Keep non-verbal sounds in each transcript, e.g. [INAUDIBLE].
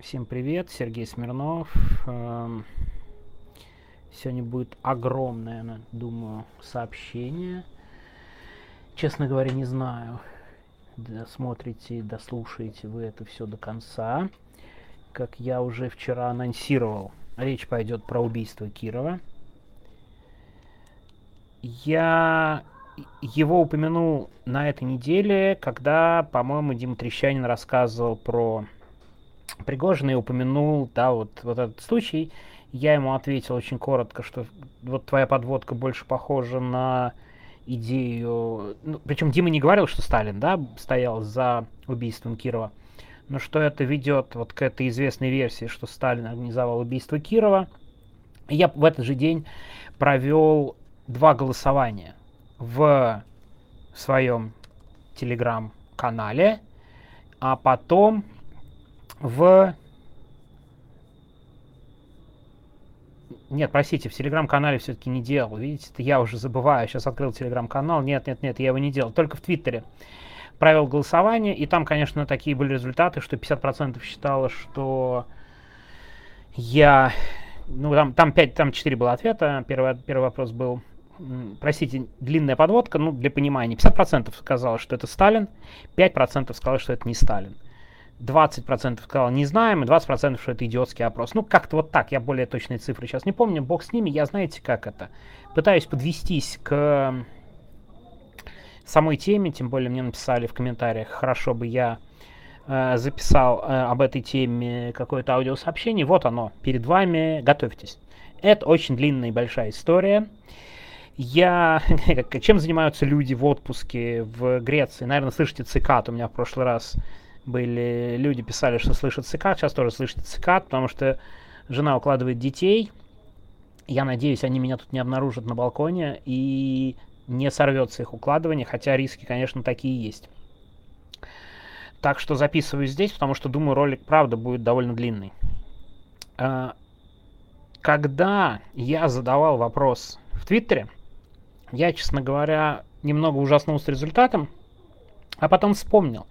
Всем привет, Сергей Смирнов. Эм, сегодня будет огромное, думаю, сообщение. Честно говоря, не знаю, досмотрите, дослушаете вы это все до конца. Как я уже вчера анонсировал, речь пойдет про убийство Кирова. Я его упомянул на этой неделе, когда, по-моему, Дима Трещанин рассказывал про Пригожина и упомянул, да, вот, вот этот случай. Я ему ответил очень коротко, что вот твоя подводка больше похожа на идею... Ну, причем Дима не говорил, что Сталин, да, стоял за убийством Кирова, но что это ведет вот к этой известной версии, что Сталин организовал убийство Кирова. Я в этот же день провел два голосования в своем телеграм-канале, а потом в... Нет, простите, в телеграм-канале все-таки не делал. Видите, это я уже забываю. Сейчас открыл телеграм-канал. Нет, нет, нет, я его не делал. Только в Твиттере провел голосование. И там, конечно, такие были результаты, что 50% считало, что я... Ну, там, там, 5, там 4 было ответа. Первый, первый вопрос был простите, длинная подводка, ну, для понимания, 50% сказало, что это Сталин, 5% сказало, что это не Сталин. 20% сказал не знаем, и 20% что это идиотский опрос. Ну, как-то вот так, я более точные цифры сейчас не помню, бог с ними, я знаете, как это. Пытаюсь подвестись к самой теме, тем более мне написали в комментариях, хорошо бы я э, записал э, об этой теме какое-то аудиосообщение. Вот оно, перед вами, готовьтесь. Это очень длинная и большая история. Я... [LAUGHS] Чем занимаются люди в отпуске в Греции? Наверное, слышите цикад. У меня в прошлый раз были люди писали, что слышат цикад. Сейчас тоже слышат цикад, потому что жена укладывает детей. Я надеюсь, они меня тут не обнаружат на балконе и не сорвется их укладывание, хотя риски, конечно, такие есть. Так что записываю здесь, потому что думаю, ролик, правда, будет довольно длинный. А, когда я задавал вопрос в Твиттере, я, честно говоря, немного ужаснулся результатом, а потом вспомнил,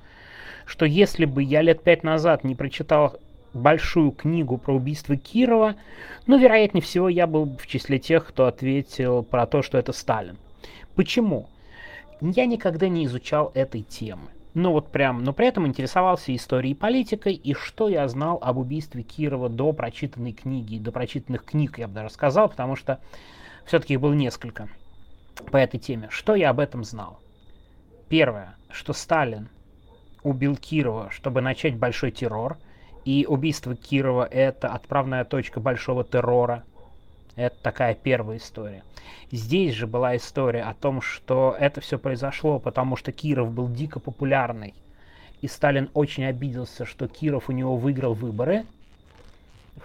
что если бы я лет пять назад не прочитал большую книгу про убийство Кирова, ну, вероятнее всего, я был в числе тех, кто ответил про то, что это Сталин. Почему? Я никогда не изучал этой темы. Ну вот прям, но при этом интересовался историей и политикой, и что я знал об убийстве Кирова до прочитанной книги, до прочитанных книг, я бы даже сказал, потому что все-таки их было несколько по этой теме. Что я об этом знал? Первое, что Сталин убил Кирова, чтобы начать большой террор, и убийство Кирова это отправная точка большого террора. Это такая первая история. Здесь же была история о том, что это все произошло, потому что Киров был дико популярный. И Сталин очень обиделся, что Киров у него выиграл выборы,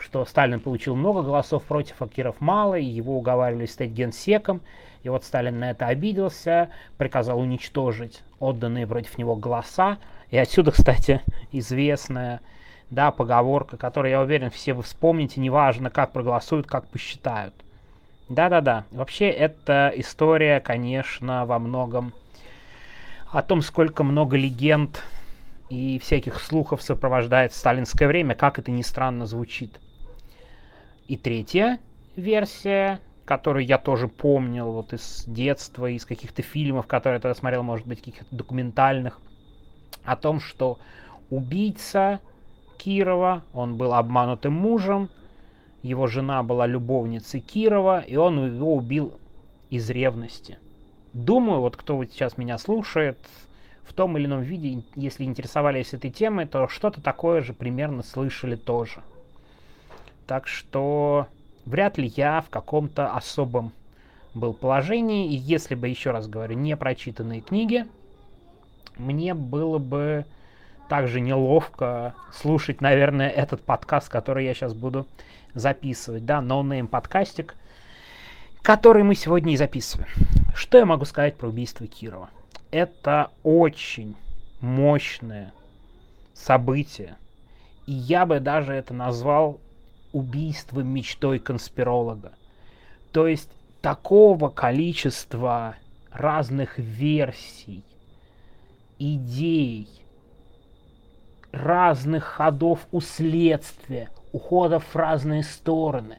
что Сталин получил много голосов против, а Киров мало, и его уговаривали стать генсеком. И вот Сталин на это обиделся, приказал уничтожить отданные против него голоса. И отсюда, кстати, [LAUGHS] известная да, поговорка, которую, я уверен, все вы вспомните, неважно, как проголосуют, как посчитают. Да-да-да. Вообще, эта история, конечно, во многом о том, сколько много легенд и всяких слухов сопровождает сталинское время, как это ни странно звучит. И третья версия который я тоже помнил вот из детства, из каких-то фильмов, которые я тогда смотрел, может быть, каких-то документальных, о том, что убийца Кирова, он был обманутым мужем, его жена была любовницей Кирова, и он его убил из ревности. Думаю, вот кто вот сейчас меня слушает, в том или ином виде, если интересовались этой темой, то что-то такое же примерно слышали тоже. Так что вряд ли я в каком-то особом был положении, и если бы, еще раз говорю, не прочитанные книги, мне было бы также неловко слушать, наверное, этот подкаст, который я сейчас буду записывать, да, Name подкастик, который мы сегодня и записываем. Что я могу сказать про убийство Кирова? Это очень мощное событие, и я бы даже это назвал убийство мечтой конспиролога. То есть такого количества разных версий, идей, разных ходов у следствия, уходов в разные стороны,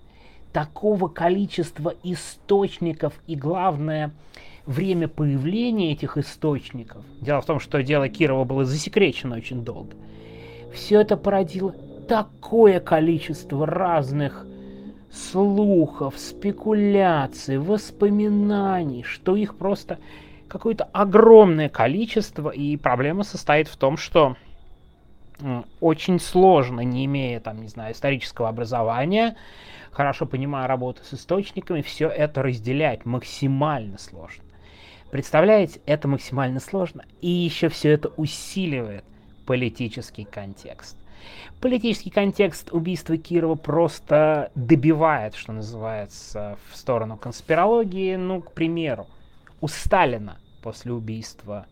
такого количества источников и, главное, время появления этих источников. Дело в том, что дело Кирова было засекречено очень долго. Все это породило такое количество разных слухов, спекуляций, воспоминаний, что их просто какое-то огромное количество, и проблема состоит в том, что очень сложно, не имея, там, не знаю, исторического образования, хорошо понимая работу с источниками, все это разделять максимально сложно. Представляете, это максимально сложно, и еще все это усиливает политический контекст. Политический контекст убийства Кирова просто добивает, что называется, в сторону конспирологии. Ну, к примеру, у Сталина после убийства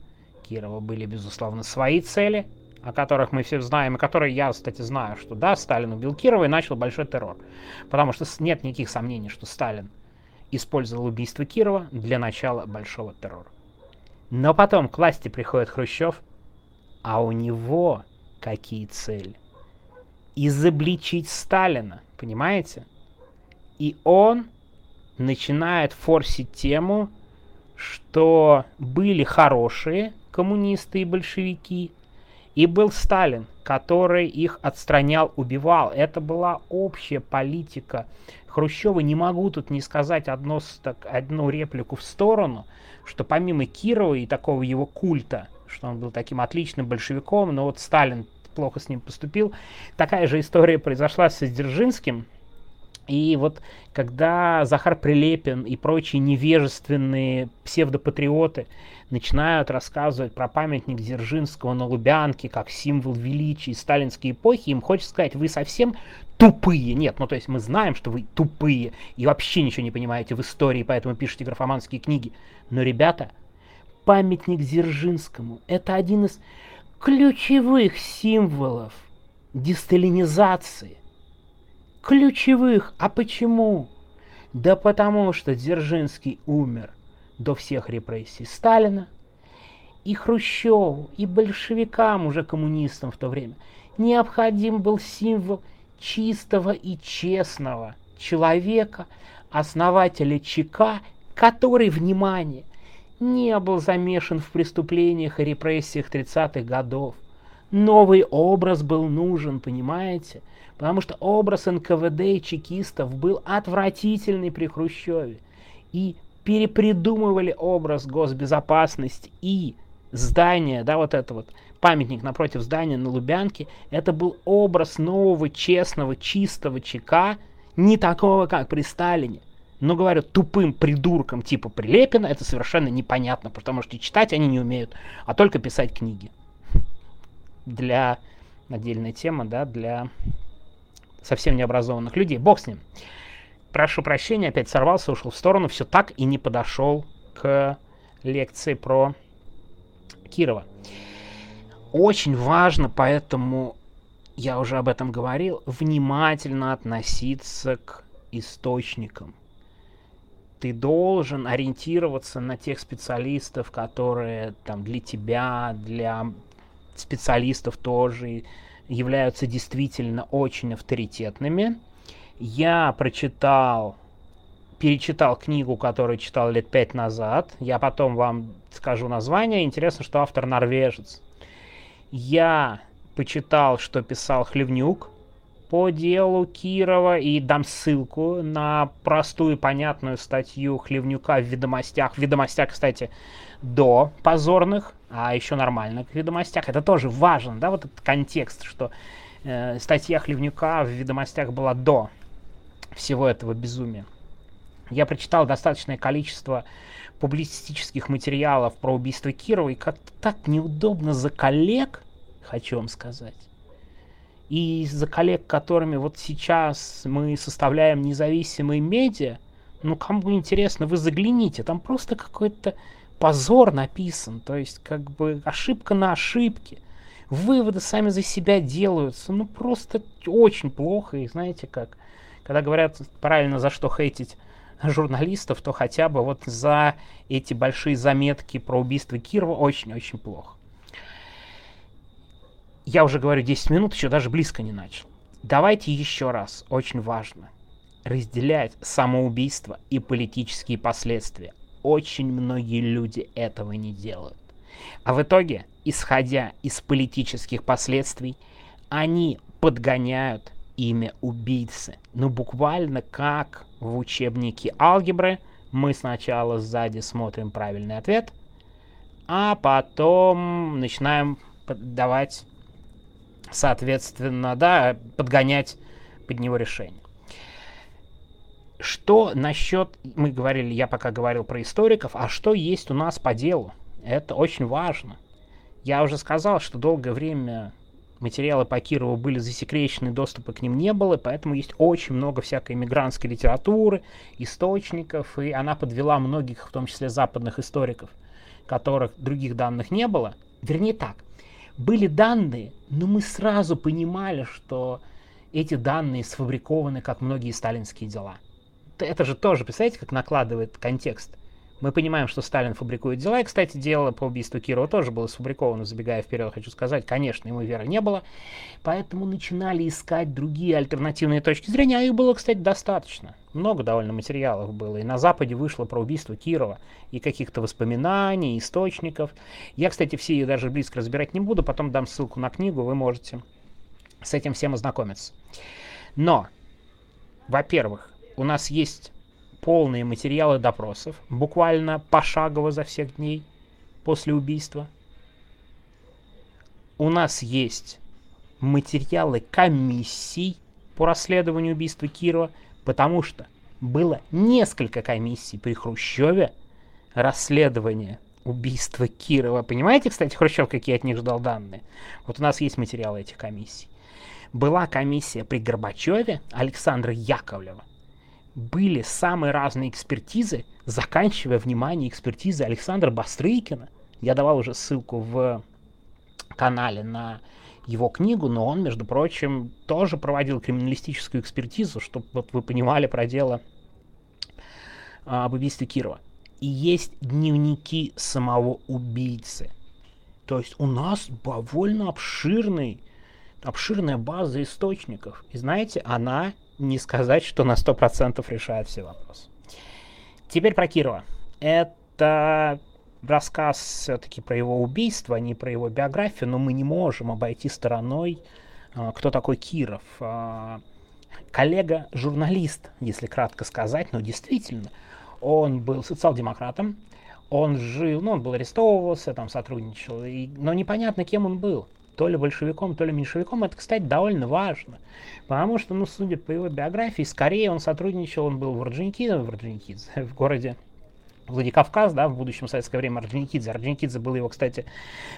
Кирова были, безусловно, свои цели, о которых мы все знаем, и которые я, кстати, знаю, что да, Сталин убил Кирова и начал большой террор. Потому что нет никаких сомнений, что Сталин использовал убийство Кирова для начала большого террора. Но потом к власти приходит Хрущев, а у него какие цели? Изобличить Сталина, понимаете? И он начинает форсить тему, что были хорошие коммунисты и большевики, и был Сталин, который их отстранял, убивал. Это была общая политика Хрущева. Не могу тут не сказать одно, так, одну реплику в сторону, что помимо Кирова и такого его культа, что он был таким отличным большевиком, но вот Сталин плохо с ним поступил, такая же история произошла с Дзержинским, и вот когда Захар Прилепин и прочие невежественные псевдопатриоты начинают рассказывать про памятник Дзержинского на Лубянке как символ величия сталинской эпохи, им хочется сказать, вы совсем тупые. Нет, ну то есть мы знаем, что вы тупые и вообще ничего не понимаете в истории, поэтому пишете графоманские книги. Но, ребята, памятник Дзержинскому – это один из ключевых символов десталинизации ключевых. А почему? Да потому что Дзержинский умер до всех репрессий Сталина, и Хрущеву, и большевикам, уже коммунистам в то время, необходим был символ чистого и честного человека, основателя ЧК, который, внимание, не был замешан в преступлениях и репрессиях 30-х годов. Новый образ был нужен, понимаете? Потому что образ НКВД и чекистов был отвратительный при Хрущеве. И перепридумывали образ госбезопасности и здание, да, вот это вот памятник напротив здания на Лубянке, это был образ нового, честного, чистого ЧК, не такого, как при Сталине. Но, говорю, тупым придуркам типа Прилепина это совершенно непонятно, потому что читать они не умеют, а только писать книги. Для отдельная тема, да, для совсем необразованных людей. Бог с ним. Прошу прощения, опять сорвался, ушел в сторону, все так и не подошел к лекции про Кирова. Очень важно, поэтому я уже об этом говорил, внимательно относиться к источникам. Ты должен ориентироваться на тех специалистов, которые там для тебя, для специалистов тоже являются действительно очень авторитетными. Я прочитал, перечитал книгу, которую читал лет пять назад. Я потом вам скажу название. Интересно, что автор норвежец. Я почитал, что писал Хлевнюк по делу Кирова и дам ссылку на простую понятную статью Хлевнюка в ведомостях. Ведомостях, кстати, до позорных, а еще нормально в ведомостях. Это тоже важно, да, вот этот контекст, что э, статья Хлевнюка в ведомостях была до всего этого безумия. Я прочитал достаточное количество публицистических материалов про убийство Кирова, и как-то так неудобно за коллег, хочу вам сказать, и за коллег, которыми вот сейчас мы составляем независимые медиа, ну, кому интересно, вы загляните, там просто какой-то позор написан, то есть как бы ошибка на ошибке. Выводы сами за себя делаются, ну просто очень плохо, и знаете как, когда говорят правильно за что хейтить журналистов, то хотя бы вот за эти большие заметки про убийство Кирова очень-очень плохо. я уже говорю 10 минут, еще даже близко не начал. Давайте еще раз, очень важно, разделять самоубийство и политические последствия. Очень многие люди этого не делают. А в итоге, исходя из политических последствий, они подгоняют имя убийцы. Ну, буквально как в учебнике алгебры. Мы сначала сзади смотрим правильный ответ, а потом начинаем давать, соответственно, да, подгонять под него решение. Что насчет, мы говорили, я пока говорил про историков, а что есть у нас по делу? Это очень важно. Я уже сказал, что долгое время материалы по Кирову были засекречены, доступа к ним не было, поэтому есть очень много всякой мигрантской литературы, источников, и она подвела многих, в том числе западных историков, которых других данных не было. Вернее так, были данные, но мы сразу понимали, что эти данные сфабрикованы, как многие сталинские дела. Это же тоже, представляете, как накладывает контекст. Мы понимаем, что Сталин фабрикует дела. И, кстати, дело по убийству Кирова тоже было сфабриковано, забегая вперед, хочу сказать. Конечно, ему веры не было. Поэтому начинали искать другие альтернативные точки зрения. А их было, кстати, достаточно. Много довольно материалов было. И на Западе вышло про убийство Кирова. И каких-то воспоминаний, источников. Я, кстати, все ее даже близко разбирать не буду. Потом дам ссылку на книгу, вы можете с этим всем ознакомиться. Но, во-первых, у нас есть полные материалы допросов, буквально пошагово за всех дней после убийства. У нас есть материалы комиссий по расследованию убийства Кирова, потому что было несколько комиссий при Хрущеве расследования убийства Кирова. Понимаете, кстати, Хрущев какие от них ждал данные? Вот у нас есть материалы этих комиссий. Была комиссия при Горбачеве Александра Яковлева, были самые разные экспертизы, заканчивая, внимание, экспертизы Александра Бастрыкина. Я давал уже ссылку в канале на его книгу, но он, между прочим, тоже проводил криминалистическую экспертизу, чтобы вот вы понимали про дело а, об убийстве Кирова. И есть дневники самого убийцы. То есть у нас довольно обширный, обширная база источников. И знаете, она не сказать, что на 100% решает все вопросы. Теперь про Кирова. Это рассказ все-таки про его убийство, не про его биографию, но мы не можем обойти стороной, а, кто такой Киров. А, коллега-журналист, если кратко сказать, но действительно, он был социал-демократом, он жил, ну, он был арестовывался, там сотрудничал, и, но непонятно, кем он был то ли большевиком, то ли меньшевиком, это, кстати, довольно важно. Потому что, ну, судя по его биографии, скорее он сотрудничал, он был в Орджоникидзе, в Орджоникидзе, [LAUGHS] в городе Владикавказ, да, в будущем советское время Орджоникидзе. Орджоникидзе был его, кстати,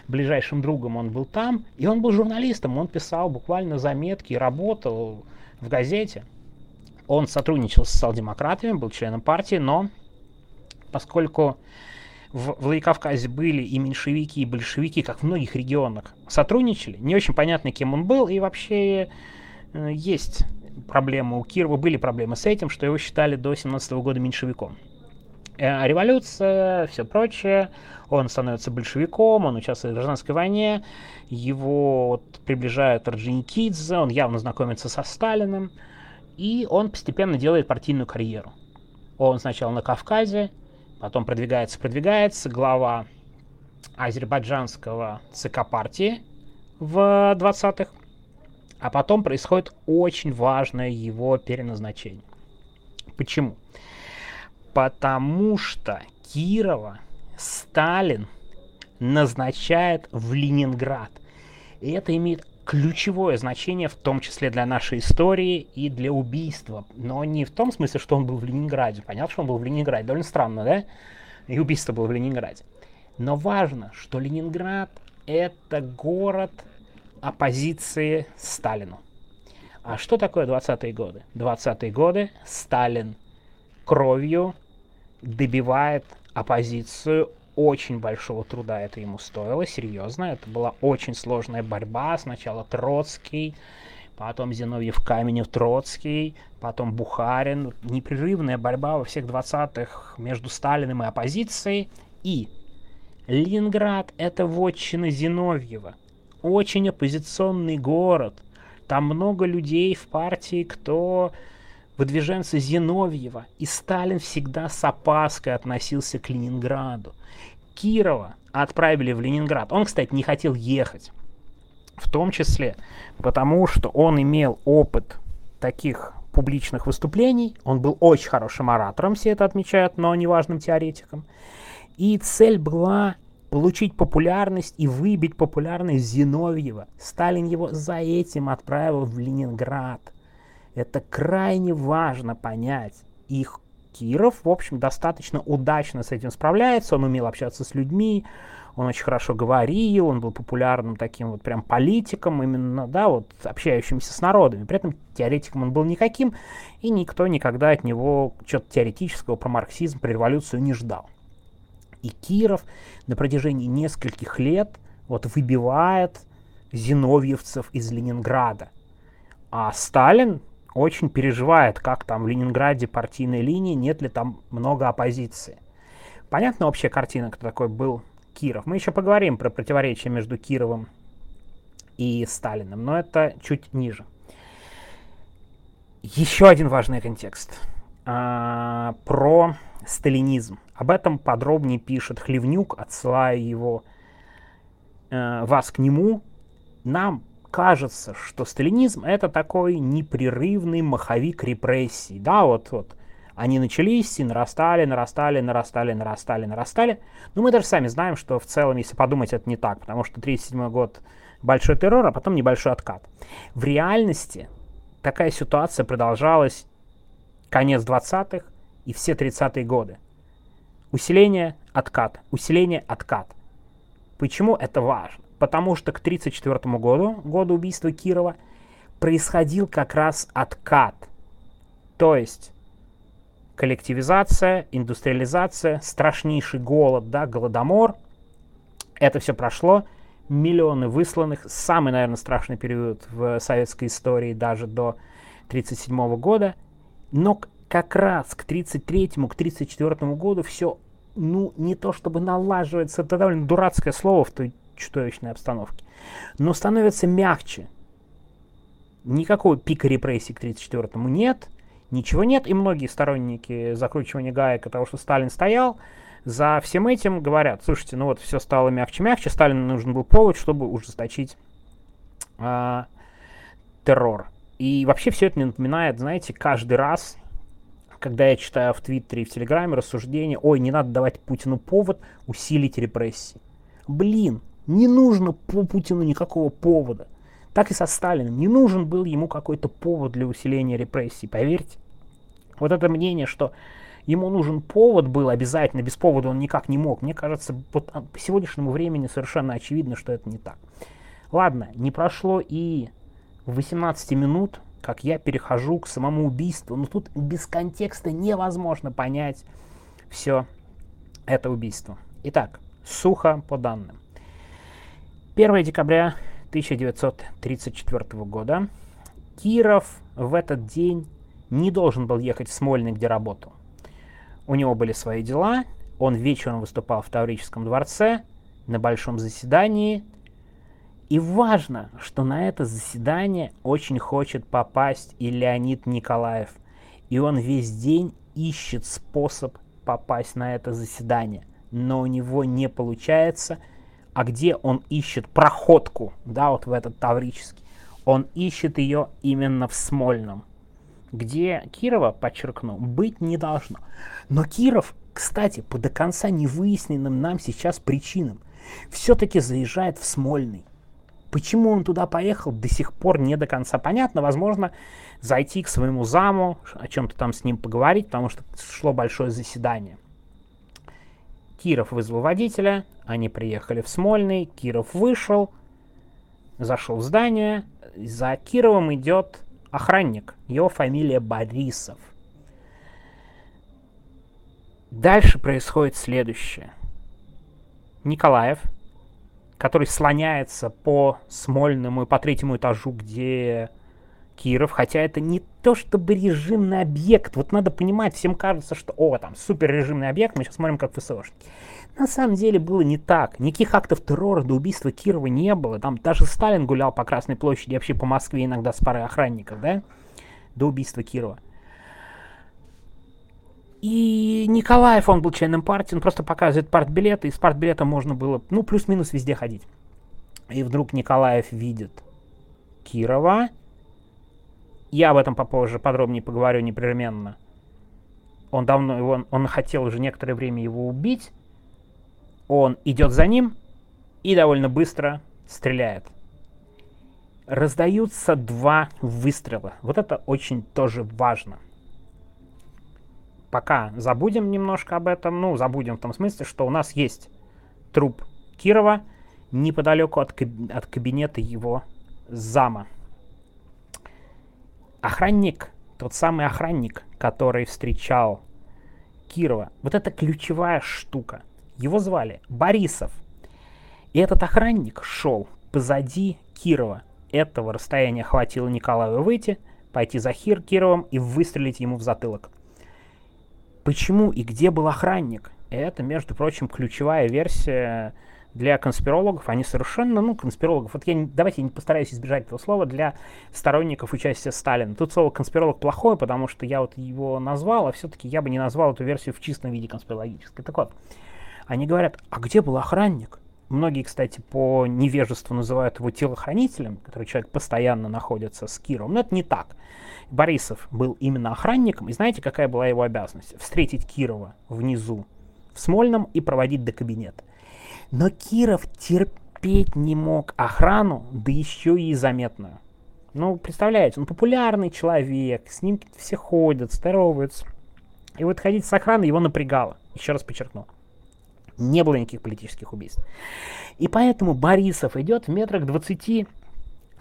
ближайшим другом, он был там, и он был журналистом, он писал буквально заметки, работал в газете. Он сотрудничал с социал-демократами, был членом партии, но поскольку в Владикавказе были и меньшевики, и большевики, как в многих регионах, сотрудничали. Не очень понятно, кем он был, и вообще э, есть проблемы у Кирова, были проблемы с этим, что его считали до 17 года меньшевиком. Э, революция, все прочее, он становится большевиком, он участвует в гражданской войне, его вот, приближают Орджоникидзе, он явно знакомится со Сталиным, и он постепенно делает партийную карьеру. Он сначала на Кавказе, Потом продвигается, продвигается глава азербайджанского ЦК партии в 20-х. А потом происходит очень важное его переназначение. Почему? Потому что Кирова Сталин назначает в Ленинград. И это имеет ключевое значение, в том числе для нашей истории и для убийства. Но не в том смысле, что он был в Ленинграде. Понятно, что он был в Ленинграде. Довольно странно, да? И убийство было в Ленинграде. Но важно, что Ленинград — это город оппозиции Сталину. А что такое 20-е годы? 20-е годы Сталин кровью добивает оппозицию очень большого труда это ему стоило, серьезно. Это была очень сложная борьба. Сначала Троцкий, потом Зиновьев Каменев Троцкий, потом Бухарин. Непрерывная борьба во всех 20-х между Сталиным и оппозицией. И Ленинград — это вотчина Зиновьева. очень оппозиционный город. Там много людей в партии, кто выдвиженцы Зиновьева. И Сталин всегда с опаской относился к Ленинграду. Кирова отправили в Ленинград. Он, кстати, не хотел ехать. В том числе потому, что он имел опыт таких публичных выступлений. Он был очень хорошим оратором, все это отмечают, но неважным теоретиком. И цель была получить популярность и выбить популярность Зиновьева. Сталин его за этим отправил в Ленинград. Это крайне важно понять. Их Киров, в общем, достаточно удачно с этим справляется. Он умел общаться с людьми, он очень хорошо говорил, он был популярным таким вот прям политиком, именно, да, вот общающимся с народами. При этом теоретиком он был никаким, и никто никогда от него чего-то теоретического про марксизм, про революцию не ждал. И Киров на протяжении нескольких лет вот выбивает зиновьевцев из Ленинграда. А Сталин очень переживает, как там в Ленинграде партийной линии, нет ли там много оппозиции. Понятна общая картина, кто такой был Киров. Мы еще поговорим про противоречия между Кировым и Сталиным, но это чуть ниже. Еще один важный контекст а, про сталинизм. Об этом подробнее пишет Хлевнюк, отсылая его э, вас к нему. Нам кажется, что сталинизм это такой непрерывный маховик репрессий. Да, вот, вот они начались и нарастали, нарастали, нарастали, нарастали, нарастали. Но мы даже сами знаем, что в целом, если подумать, это не так, потому что 1937 год большой террор, а потом небольшой откат. В реальности такая ситуация продолжалась конец 20-х и все 30-е годы. Усиление, откат, усиление, откат. Почему это важно? Потому что к 1934 году, году убийства Кирова, происходил как раз откат. То есть коллективизация, индустриализация, страшнейший голод, да, голодомор. Это все прошло. Миллионы высланных. Самый, наверное, страшный период в советской истории даже до 1937 года. Но как раз к 1933-му, к 1934 году все, ну, не то чтобы налаживается, это довольно дурацкое слово в той чудовищной обстановке, но становится мягче. Никакого пика репрессий к 1934-му нет – ничего нет, и многие сторонники закручивания гаек того, что Сталин стоял, за всем этим говорят, слушайте, ну вот все стало мягче-мягче, Сталину нужен был повод, чтобы ужесточить э, террор. И вообще все это мне напоминает, знаете, каждый раз, когда я читаю в Твиттере и в Телеграме рассуждения, ой, не надо давать Путину повод усилить репрессии. Блин, не нужно по Путину никакого повода. Так и со Сталиным. Не нужен был ему какой-то повод для усиления репрессий, поверьте. Вот это мнение, что ему нужен повод был обязательно, без повода он никак не мог. Мне кажется, вот по сегодняшнему времени совершенно очевидно, что это не так. Ладно, не прошло и 18 минут, как я перехожу к самому убийству. Но тут без контекста невозможно понять все это убийство. Итак, сухо по данным. 1 декабря 1934 года Киров в этот день не должен был ехать в Смольный, где работал. У него были свои дела, он вечером выступал в Таврическом дворце на большом заседании. И важно, что на это заседание очень хочет попасть и Леонид Николаев. И он весь день ищет способ попасть на это заседание. Но у него не получается. А где он ищет проходку, да, вот в этот Таврический? Он ищет ее именно в Смольном где Кирова, подчеркну, быть не должно. Но Киров, кстати, по до конца не выясненным нам сейчас причинам, все-таки заезжает в Смольный. Почему он туда поехал, до сих пор не до конца понятно. Возможно, зайти к своему заму, о чем-то там с ним поговорить, потому что шло большое заседание. Киров вызвал водителя, они приехали в Смольный, Киров вышел, зашел в здание, за Кировым идет охранник. Его фамилия Борисов. Дальше происходит следующее. Николаев, который слоняется по Смольному и по третьему этажу, где Киров, хотя это не то чтобы режимный объект. Вот надо понимать, всем кажется, что о, там супер режимный объект, мы сейчас смотрим как ФСОшники. На самом деле было не так. Никаких актов террора до убийства Кирова не было. Там даже Сталин гулял по Красной площади, вообще по Москве иногда с парой охранников, да, до убийства Кирова. И Николаев, он был членом партии, он просто показывает партбилеты, и с партбилета можно было, ну, плюс-минус везде ходить. И вдруг Николаев видит Кирова. Я об этом попозже подробнее поговорю непременно. Он давно, его, он хотел уже некоторое время его убить. Он идет за ним и довольно быстро стреляет. Раздаются два выстрела. Вот это очень тоже важно пока забудем немножко об этом. Ну, забудем в том смысле, что у нас есть труп Кирова неподалеку от, каб- от кабинета его зама. Охранник, тот самый охранник, который встречал Кирова, вот это ключевая штука. Его звали Борисов. И этот охранник шел позади Кирова. Этого расстояния хватило Николаю выйти, пойти за Хир Кировым и выстрелить ему в затылок. Почему и где был охранник? Это, между прочим, ключевая версия для конспирологов. Они совершенно, ну, конспирологов. Вот я, давайте я не постараюсь избежать этого слова для сторонников участия Сталина. Тут слово конспиролог плохое, потому что я вот его назвал, а все-таки я бы не назвал эту версию в чистом виде конспирологической. Так вот, они говорят, а где был охранник? Многие, кстати, по невежеству называют его телохранителем, который человек постоянно находится с Киром. Но это не так. Борисов был именно охранником, и знаете, какая была его обязанность? Встретить Кирова внизу, в Смольном, и проводить до кабинета. Но Киров терпеть не мог охрану, да еще и заметную. Ну, представляете, он популярный человек, с ним все ходят, здороваются. И вот ходить с охраной его напрягало. Еще раз подчеркну. Не было никаких политических убийств. И поэтому Борисов идет в метрах 20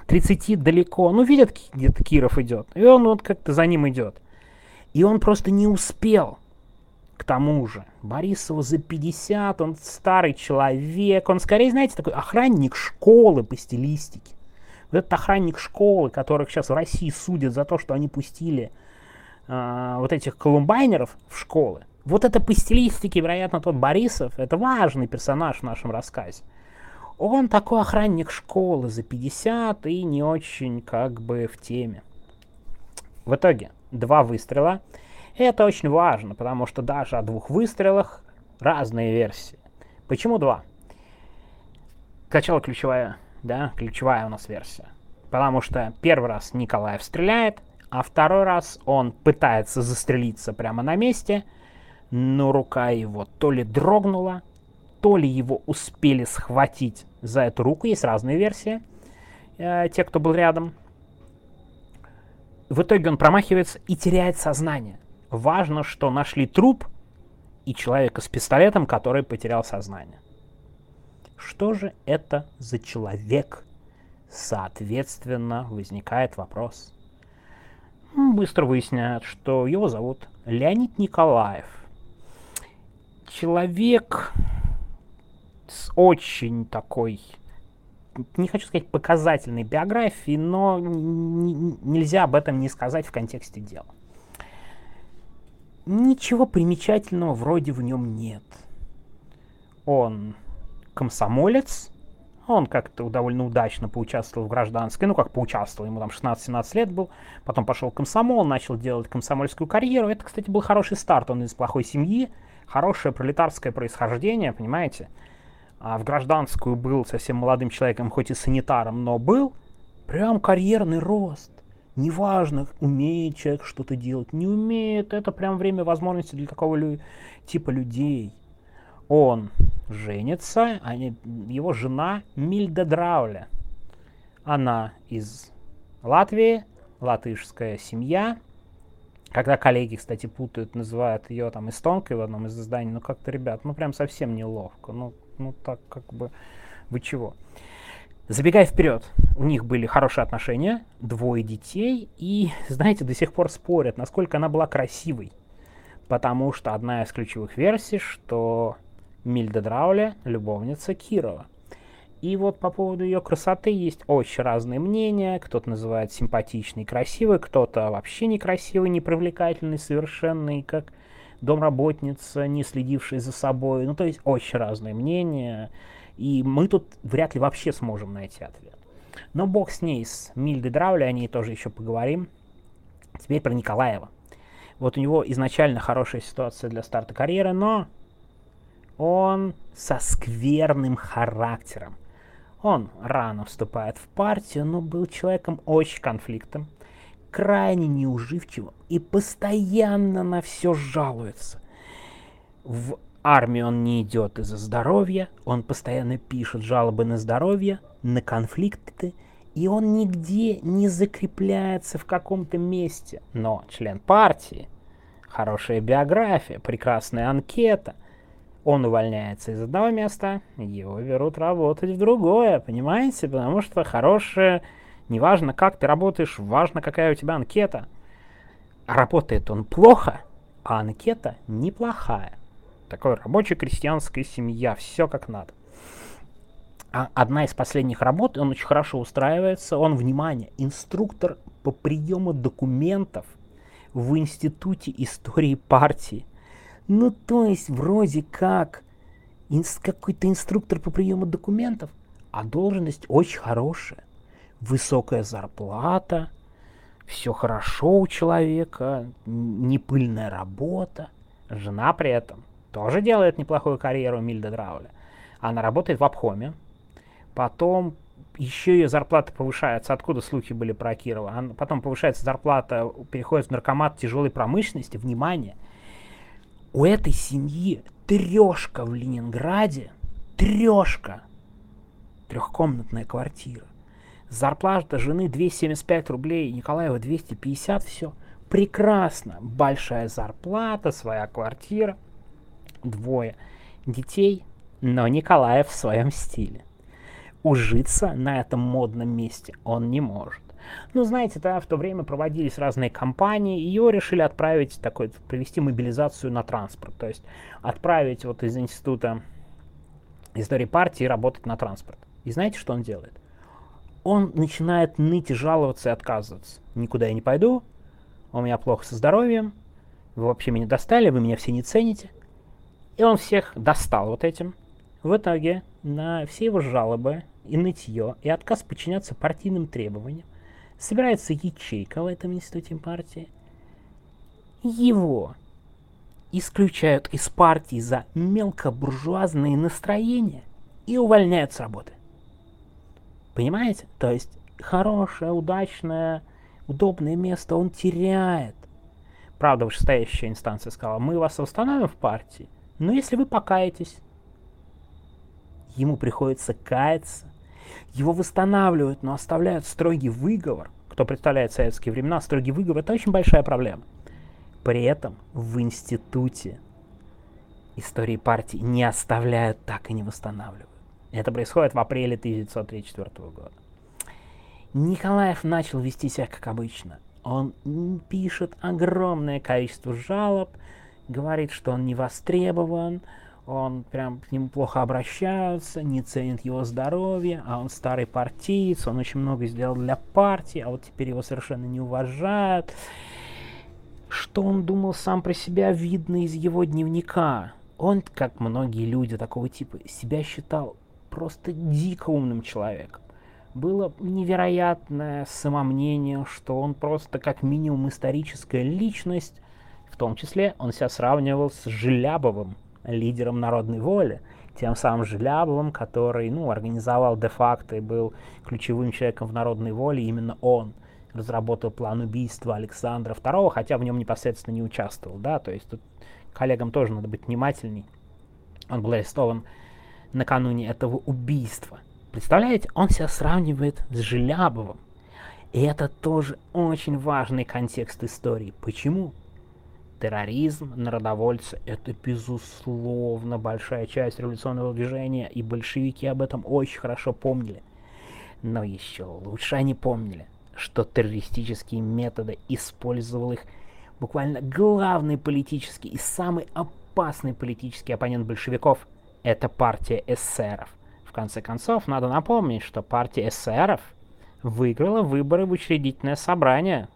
30 далеко, ну, видят, где-то Киров идет, и он вот как-то за ним идет. И он просто не успел. К тому же, Борисову за 50, он старый человек, он скорее, знаете, такой охранник школы по стилистике. Вот этот охранник школы, которых сейчас в России судят за то, что они пустили э, вот этих колумбайнеров в школы. Вот это по стилистике, вероятно, тот Борисов, это важный персонаж в нашем рассказе. Он такой охранник школы за 50 и не очень как бы в теме. В итоге два выстрела. Это очень важно, потому что даже о двух выстрелах разные версии. Почему два? Сначала ключевая, да, ключевая у нас версия. Потому что первый раз Николаев стреляет, а второй раз он пытается застрелиться прямо на месте, но рука его то ли дрогнула, то ли его успели схватить за эту руку, есть разные версии, э, те, кто был рядом. В итоге он промахивается и теряет сознание. Важно, что нашли труп и человека с пистолетом, который потерял сознание. Что же это за человек? Соответственно, возникает вопрос. Быстро выясняют, что его зовут Леонид Николаев. Человек с очень такой, не хочу сказать показательной биографией, но нельзя об этом не сказать в контексте дела. Ничего примечательного вроде в нем нет. Он комсомолец, он как-то довольно удачно поучаствовал в гражданской, ну как поучаствовал, ему там 16-17 лет был, потом пошел в комсомол, начал делать комсомольскую карьеру. Это, кстати, был хороший старт, он из плохой семьи, хорошее пролетарское происхождение, понимаете а в гражданскую был совсем молодым человеком, хоть и санитаром, но был, прям карьерный рост. Неважно, умеет человек что-то делать, не умеет, это прям время возможности для такого лю- типа людей. Он женится, не, его жена Мильда Драуле. Она из Латвии, латышская семья. Когда коллеги, кстати, путают, называют ее там эстонкой в одном из изданий, ну как-то, ребят, ну прям совсем неловко. Ну, ну так как бы вы чего. Забегая вперед, у них были хорошие отношения, двое детей, и, знаете, до сих пор спорят, насколько она была красивой. Потому что одна из ключевых версий, что Мильда Драуле — любовница Кирова. И вот по поводу ее красоты есть очень разные мнения. Кто-то называет симпатичной, красивой, кто-то вообще некрасивый, непривлекательный, совершенный, как домработница, не следившая за собой. Ну, то есть очень разные мнения. И мы тут вряд ли вообще сможем найти ответ. Но бог с ней, с Мильдой Драули, о ней тоже еще поговорим. Теперь про Николаева. Вот у него изначально хорошая ситуация для старта карьеры, но он со скверным характером. Он рано вступает в партию, но был человеком очень конфликтом, крайне неуживчивым и постоянно на все жалуется. В армию он не идет из-за здоровья, он постоянно пишет жалобы на здоровье, на конфликты, и он нигде не закрепляется в каком-то месте. Но член партии, хорошая биография, прекрасная анкета, он увольняется из одного места, его берут работать в другое, понимаете? Потому что хорошее, неважно как ты работаешь, важно какая у тебя анкета. Работает он плохо, а анкета неплохая. Такой рабочая крестьянская семья, все как надо. А одна из последних работ, он очень хорошо устраивается, он, внимание, инструктор по приему документов в Институте истории партии. Ну, то есть, вроде как, инс- какой-то инструктор по приему документов, а должность очень хорошая. Высокая зарплата, все хорошо у человека, не пыльная работа. Жена при этом тоже делает неплохую карьеру Мильда Драуля. Она работает в обхоме, потом еще ее зарплата повышается, откуда слухи были про Кирова, потом повышается зарплата, переходит в наркомат тяжелой промышленности, внимание – у этой семьи трешка в Ленинграде, трешка, трехкомнатная квартира. Зарплата жены 275 рублей, Николаева 250, все. Прекрасно. Большая зарплата, своя квартира, двое детей, но Николаев в своем стиле. Ужиться на этом модном месте он не может. Ну, знаете, да, в то время проводились разные кампании, ее решили отправить, такой, провести мобилизацию на транспорт, то есть отправить вот из института истории партии работать на транспорт. И знаете, что он делает? Он начинает ныть и жаловаться и отказываться. Никуда я не пойду, у меня плохо со здоровьем, вы вообще меня достали, вы меня все не цените. И он всех достал вот этим. В итоге на все его жалобы и нытье, и отказ подчиняться партийным требованиям, собирается ячейка в этом институте партии. Его исключают из партии за мелкобуржуазные настроения и увольняют с работы. Понимаете? То есть хорошее, удачное, удобное место он теряет. Правда, вышестоящая инстанция сказала, мы вас восстановим в партии, но если вы покаетесь, ему приходится каяться, его восстанавливают, но оставляют строгий выговор. Кто представляет советские времена, строгий выговор – это очень большая проблема. При этом в институте истории партии не оставляют, так и не восстанавливают. Это происходит в апреле 1934 года. Николаев начал вести себя как обычно. Он пишет огромное количество жалоб, говорит, что он не востребован, он прям к нему плохо обращаются, не ценит его здоровье, а он старый партиец, он очень много сделал для партии, а вот теперь его совершенно не уважают. Что он думал сам про себя, видно из его дневника. Он, как многие люди такого типа, себя считал просто дико умным человеком. Было невероятное самомнение, что он просто как минимум историческая личность, том числе он себя сравнивал с Желябовым, лидером народной воли, тем самым Желябовым, который ну, организовал де-факто и был ключевым человеком в народной воле, именно он разработал план убийства Александра II, хотя в нем непосредственно не участвовал, да, то есть тут коллегам тоже надо быть внимательней. Он был арестован накануне этого убийства. Представляете, он себя сравнивает с Желябовым. И это тоже очень важный контекст истории. Почему? Терроризм, народовольцы — это, безусловно, большая часть революционного движения, и большевики об этом очень хорошо помнили. Но еще лучше они помнили, что террористические методы использовал их буквально главный политический и самый опасный политический оппонент большевиков — это партия эсеров, в конце концов, надо напомнить, что партия эсеров выиграла выборы в учредительное собрание.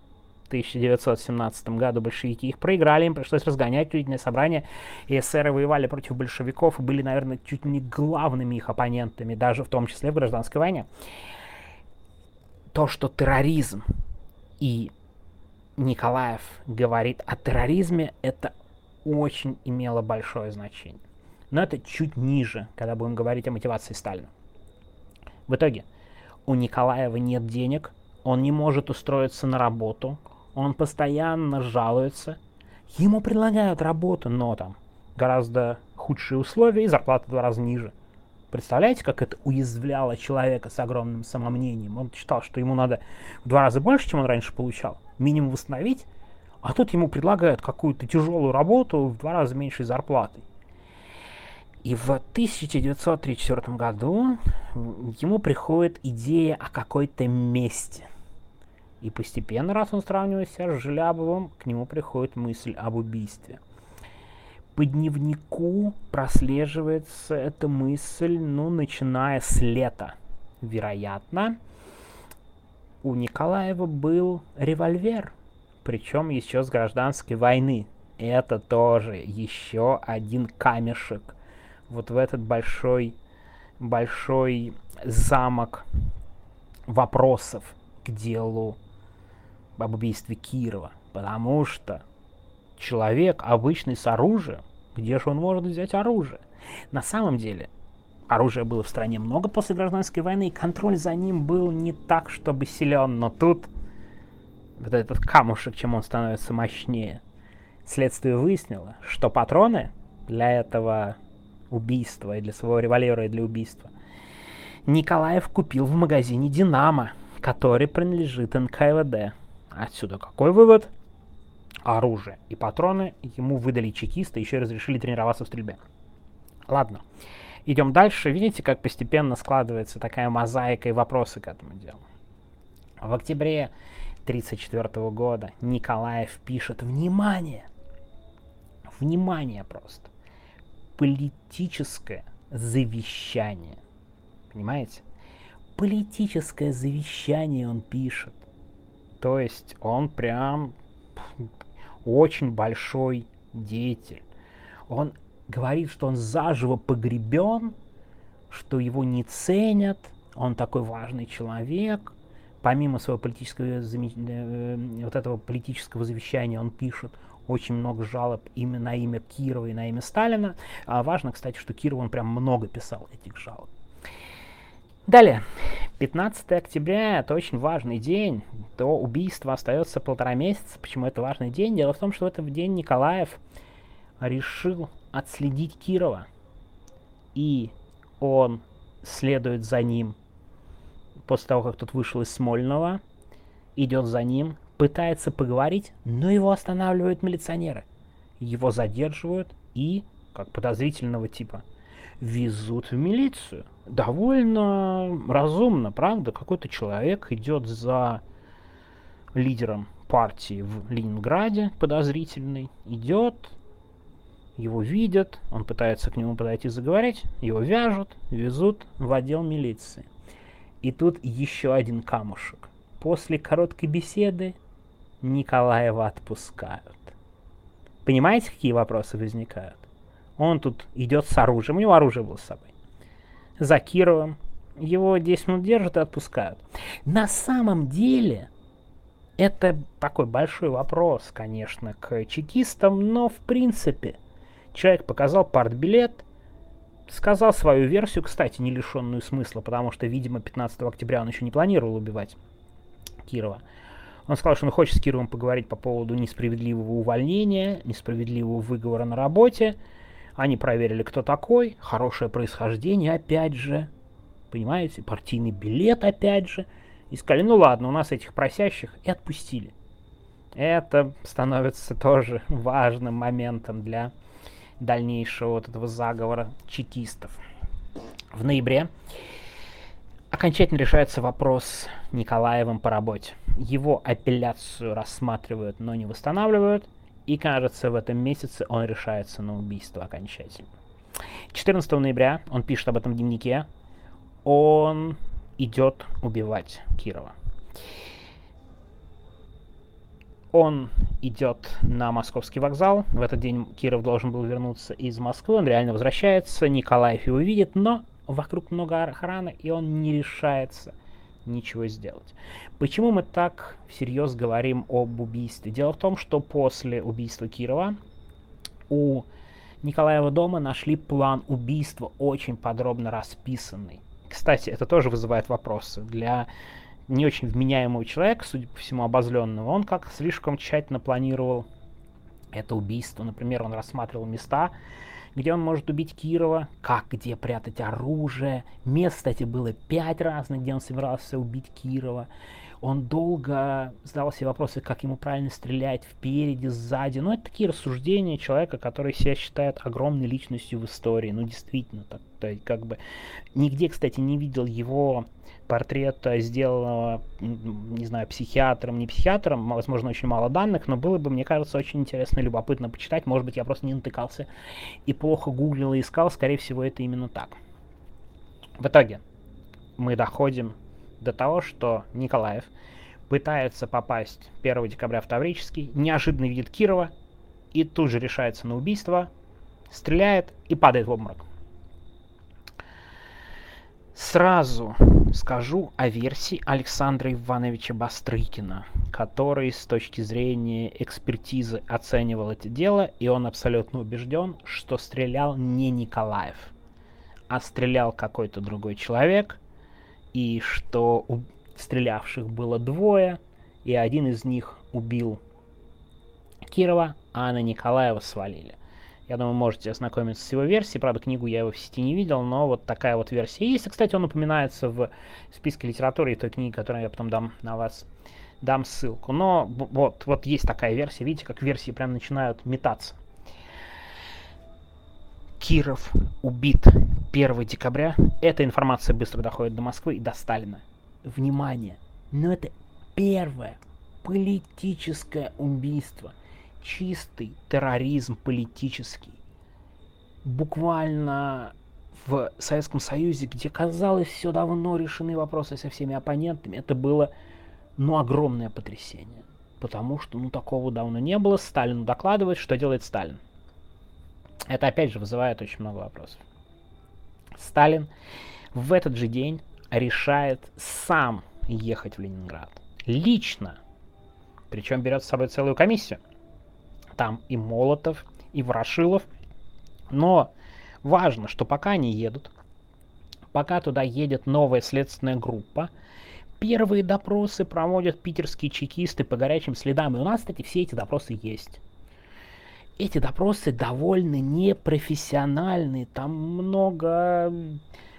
В 1917 году большевики их проиграли, им пришлось разгонять учредительное собрание, и эсеры воевали против большевиков и были, наверное, чуть не главными их оппонентами, даже в том числе в гражданской войне. То, что терроризм и Николаев говорит о терроризме, это очень имело большое значение. Но это чуть ниже, когда будем говорить о мотивации Сталина. В итоге, у Николаева нет денег, он не может устроиться на работу, он постоянно жалуется. Ему предлагают работу, но там гораздо худшие условия и зарплата в два раза ниже. Представляете, как это уязвляло человека с огромным самомнением? Он считал, что ему надо в два раза больше, чем он раньше получал, минимум восстановить, а тут ему предлагают какую-то тяжелую работу в два раза меньшей зарплатой. И в 1934 году ему приходит идея о какой-то месте. И постепенно, раз он сравнивает себя с Желябовым, к нему приходит мысль об убийстве. По дневнику прослеживается эта мысль, ну, начиная с лета. Вероятно, у Николаева был револьвер, причем еще с гражданской войны. Это тоже еще один камешек вот в этот большой, большой замок вопросов к делу об убийстве Кирова. Потому что человек обычный с оружием, где же он может взять оружие? На самом деле, оружия было в стране много после гражданской войны, и контроль за ним был не так, чтобы силен, но тут вот этот камушек, чем он становится мощнее. Следствие выяснило, что патроны для этого убийства, и для своего револьвера, и для убийства. Николаев купил в магазине «Динамо», который принадлежит НКВД. Отсюда какой вывод? Оружие и патроны ему выдали чекисты, еще и разрешили тренироваться в стрельбе. Ладно, идем дальше. Видите, как постепенно складывается такая мозаика и вопросы к этому делу. В октябре 1934 года Николаев пишет «Внимание!» Внимание просто политическое завещание. Понимаете? Политическое завещание он пишет. То есть он прям очень большой деятель. Он говорит, что он заживо погребен, что его не ценят, он такой важный человек. Помимо своего политического, э, вот этого политического завещания он пишет очень много жалоб именно на имя Кирова и на имя Сталина. А важно, кстати, что Киров, он прям много писал этих жалоб. Далее, 15 октября, это очень важный день, до убийства остается полтора месяца. Почему это важный день? Дело в том, что в этот день Николаев решил отследить Кирова, и он следует за ним после того, как тот вышел из Смольного, идет за ним, пытается поговорить, но его останавливают милиционеры. Его задерживают и, как подозрительного типа, везут в милицию. Довольно разумно, правда? Какой-то человек идет за лидером партии в Ленинграде, подозрительный, идет, его видят, он пытается к нему подойти заговорить, его вяжут, везут в отдел милиции. И тут еще один камушек. После короткой беседы Николаева отпускают. Понимаете, какие вопросы возникают? Он тут идет с оружием, у него оружие было с собой. За Кировым. Его 10 минут держат и отпускают. На самом деле, это такой большой вопрос, конечно, к чекистам, но в принципе человек показал партбилет, сказал свою версию, кстати, не лишенную смысла, потому что, видимо, 15 октября он еще не планировал убивать Кирова. Он сказал, что он хочет с Кировым поговорить по поводу несправедливого увольнения, несправедливого выговора на работе. Они проверили, кто такой, хорошее происхождение, опять же, понимаете, партийный билет, опять же. И сказали, ну ладно, у нас этих просящих, и отпустили. Это становится тоже [LAUGHS] важным моментом для дальнейшего вот этого заговора чекистов. В ноябре окончательно решается вопрос Николаевым по работе. Его апелляцию рассматривают, но не восстанавливают. И, кажется, в этом месяце он решается на убийство окончательно. 14 ноября он пишет об этом дневнике. он идет убивать Кирова. Он идет на московский вокзал. В этот день Киров должен был вернуться из Москвы. Он реально возвращается. Николаев его видит, но вокруг много охраны, и он не решается ничего сделать. Почему мы так всерьез говорим об убийстве? Дело в том, что после убийства Кирова у Николаева дома нашли план убийства, очень подробно расписанный. Кстати, это тоже вызывает вопросы. Для не очень вменяемого человека, судя по всему, обозленного, он как слишком тщательно планировал это убийство. Например, он рассматривал места, где он может убить Кирова, как, где прятать оружие. Мест, кстати, было пять разных, где он собирался убить Кирова. Он долго задавал себе вопросы, как ему правильно стрелять, впереди, сзади. Ну, это такие рассуждения человека, который себя считает огромной личностью в истории. Ну, действительно, так, то есть, как бы... Нигде, кстати, не видел его портрета, сделанного, не знаю, психиатром, не психиатром, возможно, очень мало данных, но было бы, мне кажется, очень интересно и любопытно почитать. Может быть, я просто не натыкался и плохо гуглил и искал. Скорее всего, это именно так. В итоге мы доходим до того, что Николаев пытается попасть 1 декабря в Таврический, неожиданно видит Кирова и тут же решается на убийство, стреляет и падает в обморок. Сразу скажу о версии Александра Ивановича Бастрыкина, который с точки зрения экспертизы оценивал это дело, и он абсолютно убежден, что стрелял не Николаев, а стрелял какой-то другой человек, и что у стрелявших было двое, и один из них убил Кирова, а на Николаева свалили. Я думаю, можете ознакомиться с его версией. Правда, книгу я его в сети не видел, но вот такая вот версия есть. И, кстати, он упоминается в списке литературы и той книги, которую я потом дам на вас дам ссылку. Но вот, вот есть такая версия. Видите, как версии прям начинают метаться. Киров убит 1 декабря. Эта информация быстро доходит до Москвы и до Сталина. Внимание! Но это первое политическое убийство. Чистый терроризм политический. Буквально в Советском Союзе, где казалось все давно решены вопросы со всеми оппонентами, это было ну огромное потрясение. Потому что ну такого давно не было. Сталин докладывает, что делает Сталин. Это опять же вызывает очень много вопросов. Сталин в этот же день решает сам ехать в Ленинград. Лично. Причем берет с собой целую комиссию. Там и Молотов, и Ворошилов. Но важно, что пока они едут, пока туда едет новая следственная группа, первые допросы проводят питерские чекисты по горячим следам. И у нас, кстати, все эти допросы есть эти допросы довольно непрофессиональные, там много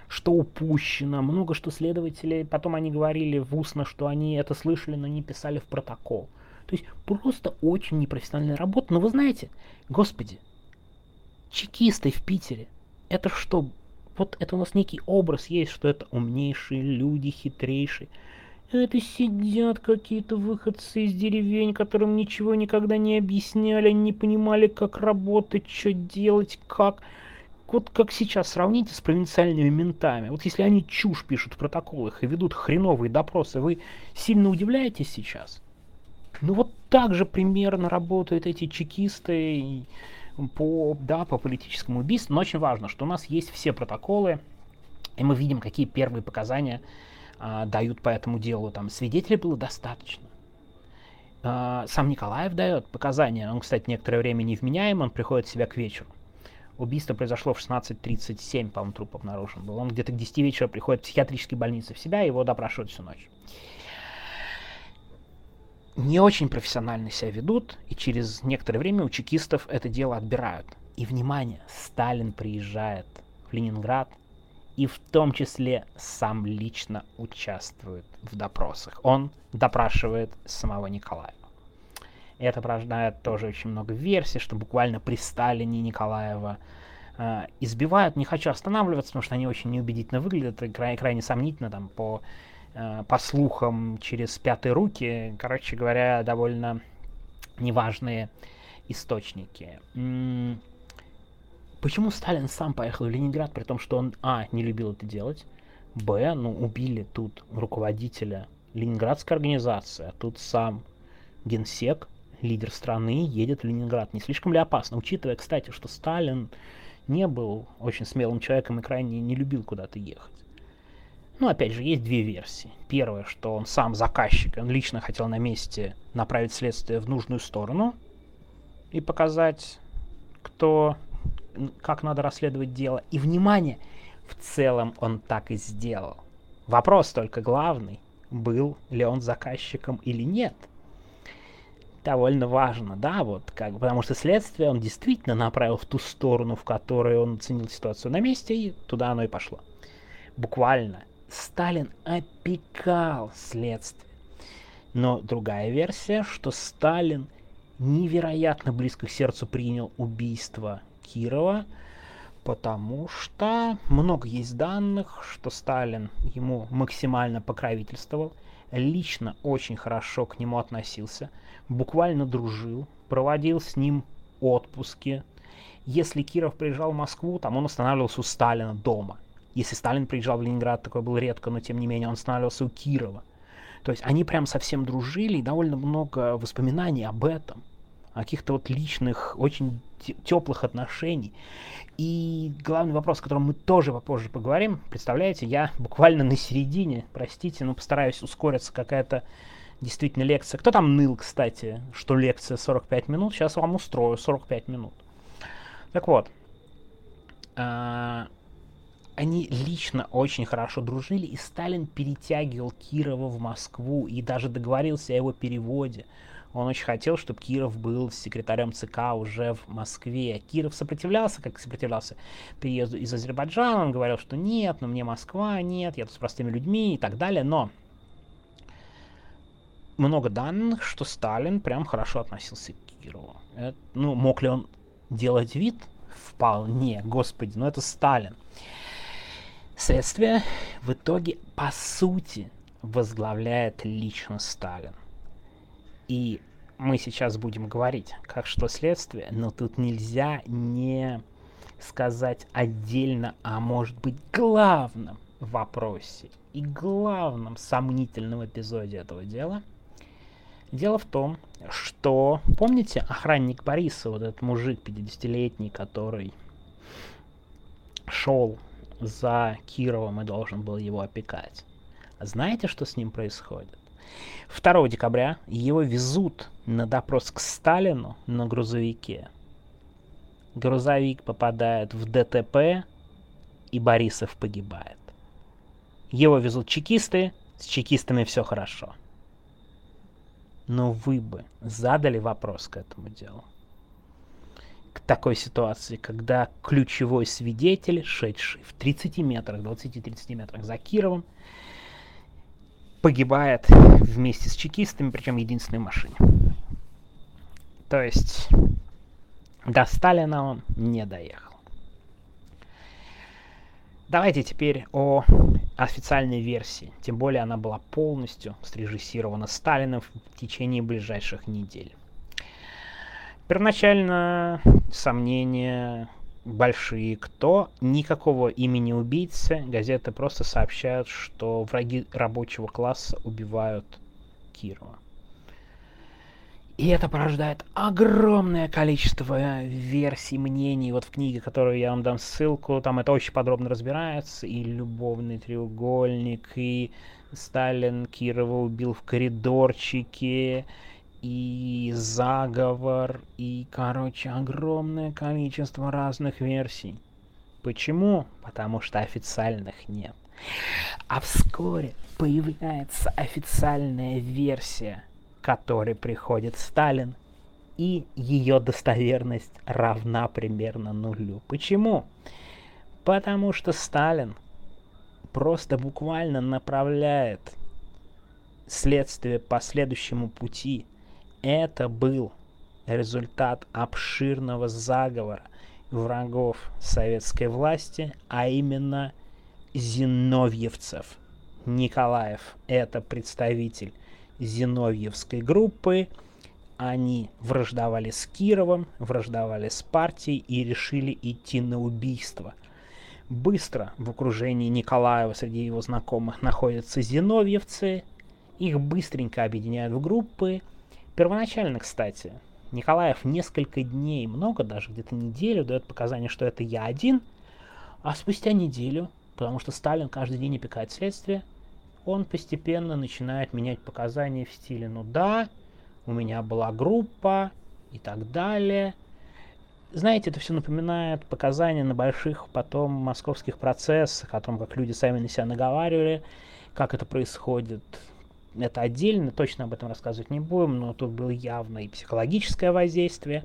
что упущено, много что следователи, потом они говорили в устно, что они это слышали, но не писали в протокол. То есть просто очень непрофессиональная работа. Но вы знаете, господи, чекисты в Питере, это что? Вот это у нас некий образ есть, что это умнейшие люди, хитрейшие. Это сидят какие-то выходцы из деревень, которым ничего никогда не объясняли, не понимали, как работать, что делать, как. Вот как сейчас сравните с провинциальными ментами. Вот если они чушь пишут в протоколах и ведут хреновые допросы, вы сильно удивляетесь сейчас? Ну вот так же примерно работают эти чекисты по, да, по политическому убийству. Но очень важно, что у нас есть все протоколы, и мы видим, какие первые показания а, дают по этому делу. Там свидетелей было достаточно. А, сам Николаев дает показания. Он, кстати, некоторое время невменяем, он приходит в себя к вечеру. Убийство произошло в 16.37, по-моему, труп обнаружен был. Он где-то к 10 вечера приходит в психиатрической больнице в себя, его допрашивают всю ночь. Не очень профессионально себя ведут, и через некоторое время у чекистов это дело отбирают. И, внимание, Сталин приезжает в Ленинград и в том числе сам лично участвует в допросах. Он допрашивает самого Николаева. Это порождает тоже очень много версий, что буквально при Сталине Николаева э, избивают. Не хочу останавливаться, потому что они очень неубедительно выглядят, и крайне, крайне сомнительно там по, по слухам через пятые руки. Короче говоря, довольно неважные источники. Почему Сталин сам поехал в Ленинград, при том, что он, а, не любил это делать, Б, ну, убили тут руководителя Ленинградской организации, а тут сам генсек, лидер страны, едет в Ленинград. Не слишком ли опасно? Учитывая, кстати, что Сталин не был очень смелым человеком и крайне не любил куда-то ехать. Ну, опять же, есть две версии. Первое, что он сам заказчик, он лично хотел на месте направить следствие в нужную сторону и показать, кто, как надо расследовать дело. И, внимание, в целом он так и сделал. Вопрос только главный, был ли он заказчиком или нет. Довольно важно, да, вот как, потому что следствие он действительно направил в ту сторону, в которой он оценил ситуацию на месте, и туда оно и пошло. Буквально Сталин опекал следствие. Но другая версия, что Сталин невероятно близко к сердцу принял убийство Кирова, потому что много есть данных, что Сталин ему максимально покровительствовал, лично очень хорошо к нему относился, буквально дружил, проводил с ним отпуски. Если Киров приезжал в Москву, там он останавливался у Сталина дома – если Сталин приезжал в Ленинград, такое было редко, но тем не менее он останавливался у Кирова. То есть они прям совсем дружили, и довольно много воспоминаний об этом, о каких-то вот личных, очень теплых отношений. И главный вопрос, о котором мы тоже попозже поговорим, представляете, я буквально на середине, простите, но постараюсь ускориться, какая-то действительно лекция. Кто там ныл, кстати, что лекция 45 минут? Сейчас вам устрою 45 минут. Так вот, а, они лично очень хорошо дружили, и Сталин перетягивал Кирова в Москву и даже договорился о его переводе. Он очень хотел, чтобы Киров был секретарем ЦК уже в Москве. Киров сопротивлялся, как сопротивлялся переезду из Азербайджана. Он говорил, что нет, но мне Москва, нет, я тут с простыми людьми и так далее. Но много данных, что Сталин прям хорошо относился к Кирову. Это, ну, мог ли он делать вид? Вполне, господи, но это Сталин. Следствие в итоге, по сути, возглавляет лично Сталин. И мы сейчас будем говорить, как что следствие, но тут нельзя не сказать отдельно, а может быть главном вопросе и главном сомнительном эпизоде этого дела. Дело в том, что, помните, охранник Бориса, вот этот мужик 50-летний, который шел за Кировом и должен был его опекать. Знаете, что с ним происходит? 2 декабря его везут на допрос к Сталину на грузовике. Грузовик попадает в ДТП, и Борисов погибает. Его везут чекисты, с чекистами все хорошо. Но вы бы задали вопрос к этому делу к такой ситуации, когда ключевой свидетель, шедший в 30 метрах, 20-30 метрах за Кировом, погибает вместе с чекистами, причем в единственной машине. То есть до Сталина он не доехал. Давайте теперь о официальной версии. Тем более она была полностью срежиссирована Сталином в течение ближайших недель. Первоначально сомнения большие. Кто? Никакого имени убийцы. Газеты просто сообщают, что враги рабочего класса убивают Кирова. И это порождает огромное количество версий, мнений. Вот в книге, которую я вам дам ссылку, там это очень подробно разбирается. И любовный треугольник, и Сталин Кирова убил в коридорчике, и заговор, и, короче, огромное количество разных версий. Почему? Потому что официальных нет. А вскоре появляется официальная версия, которой приходит Сталин, и ее достоверность равна примерно нулю. Почему? Потому что Сталин просто буквально направляет следствие по следующему пути – это был результат обширного заговора врагов советской власти, а именно зиновьевцев. Николаев – это представитель зиновьевской группы. Они враждовали с Кировым, враждовали с партией и решили идти на убийство. Быстро в окружении Николаева среди его знакомых находятся зиновьевцы. Их быстренько объединяют в группы. Первоначально, кстати, Николаев несколько дней, много даже, где-то неделю дает показания, что это я один, а спустя неделю, потому что Сталин каждый день опекает следствие, он постепенно начинает менять показания в стиле «ну да, у меня была группа» и так далее. Знаете, это все напоминает показания на больших потом московских процессах, о том, как люди сами на себя наговаривали, как это происходит, это отдельно, точно об этом рассказывать не будем, но тут было явно и психологическое воздействие,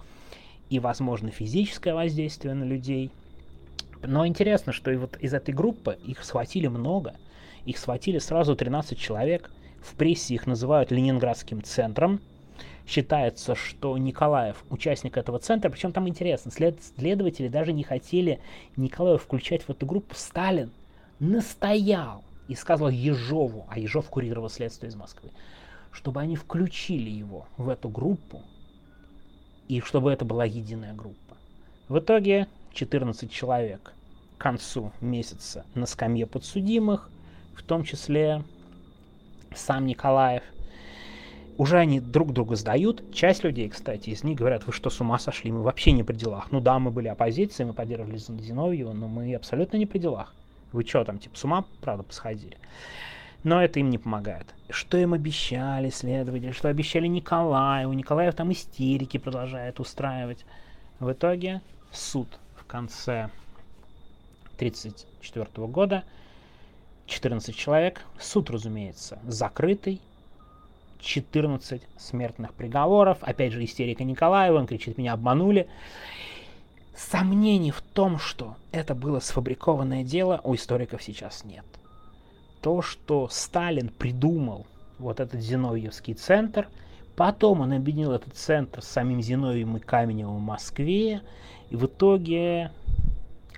и, возможно, физическое воздействие на людей. Но интересно, что и вот из этой группы их схватили много. Их схватили сразу 13 человек. В прессе их называют Ленинградским центром. Считается, что Николаев участник этого центра. Причем там интересно, след следователи даже не хотели Николаева включать в эту группу. Сталин настоял и сказал Ежову, а Ежов курировал следствие из Москвы, чтобы они включили его в эту группу, и чтобы это была единая группа. В итоге 14 человек к концу месяца на скамье подсудимых, в том числе сам Николаев. Уже они друг друга сдают. Часть людей, кстати, из них говорят, вы что, с ума сошли? Мы вообще не при делах. Ну да, мы были оппозицией, мы поддерживали Зиновьева, но мы абсолютно не при делах. Вы что там, типа, с ума, правда, посходили? Но это им не помогает. Что им обещали следователи, что обещали Николаеву. Николаев там истерики продолжает устраивать. В итоге суд в конце 1934 года 14 человек. Суд, разумеется, закрытый. 14 смертных приговоров. Опять же, истерика Николаева. Он кричит, меня обманули. Сомнений в том, что это было сфабрикованное дело, у историков сейчас нет. То, что Сталин придумал вот этот Зиновьевский центр, потом он объединил этот центр с самим Зиновьем и Каменевым в Москве, и в итоге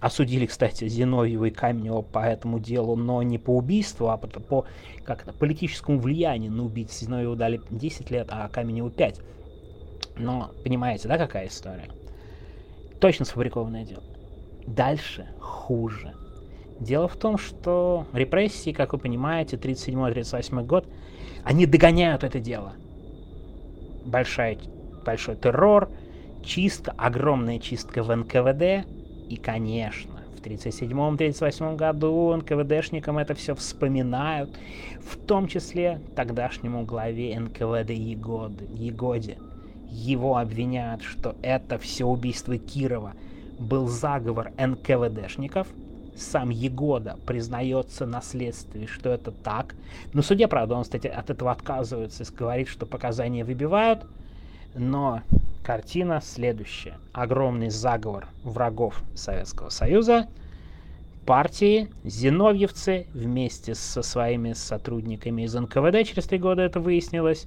осудили, кстати, Зиновьева и Каменева по этому делу, но не по убийству, а по, по как это, политическому влиянию на убийц. Зиновьеву дали 10 лет, а Каменеву 5. Но понимаете, да, какая история? Точно сфабрикованное дело. Дальше хуже. Дело в том, что репрессии, как вы понимаете, 37-38 год, они догоняют это дело. Большая, большой террор, чистка, огромная чистка в НКВД. И, конечно, в 37-38 году НКВДшникам это все вспоминают, в том числе тогдашнему главе НКВД Егоде. Егоде его обвиняют, что это все убийство Кирова был заговор НКВДшников. Сам Егода признается на следствии, что это так. Но судья, правда, он, кстати, от этого отказывается и говорит, что показания выбивают. Но картина следующая. Огромный заговор врагов Советского Союза – партии зиновьевцы вместе со своими сотрудниками из НКВД, через три года это выяснилось,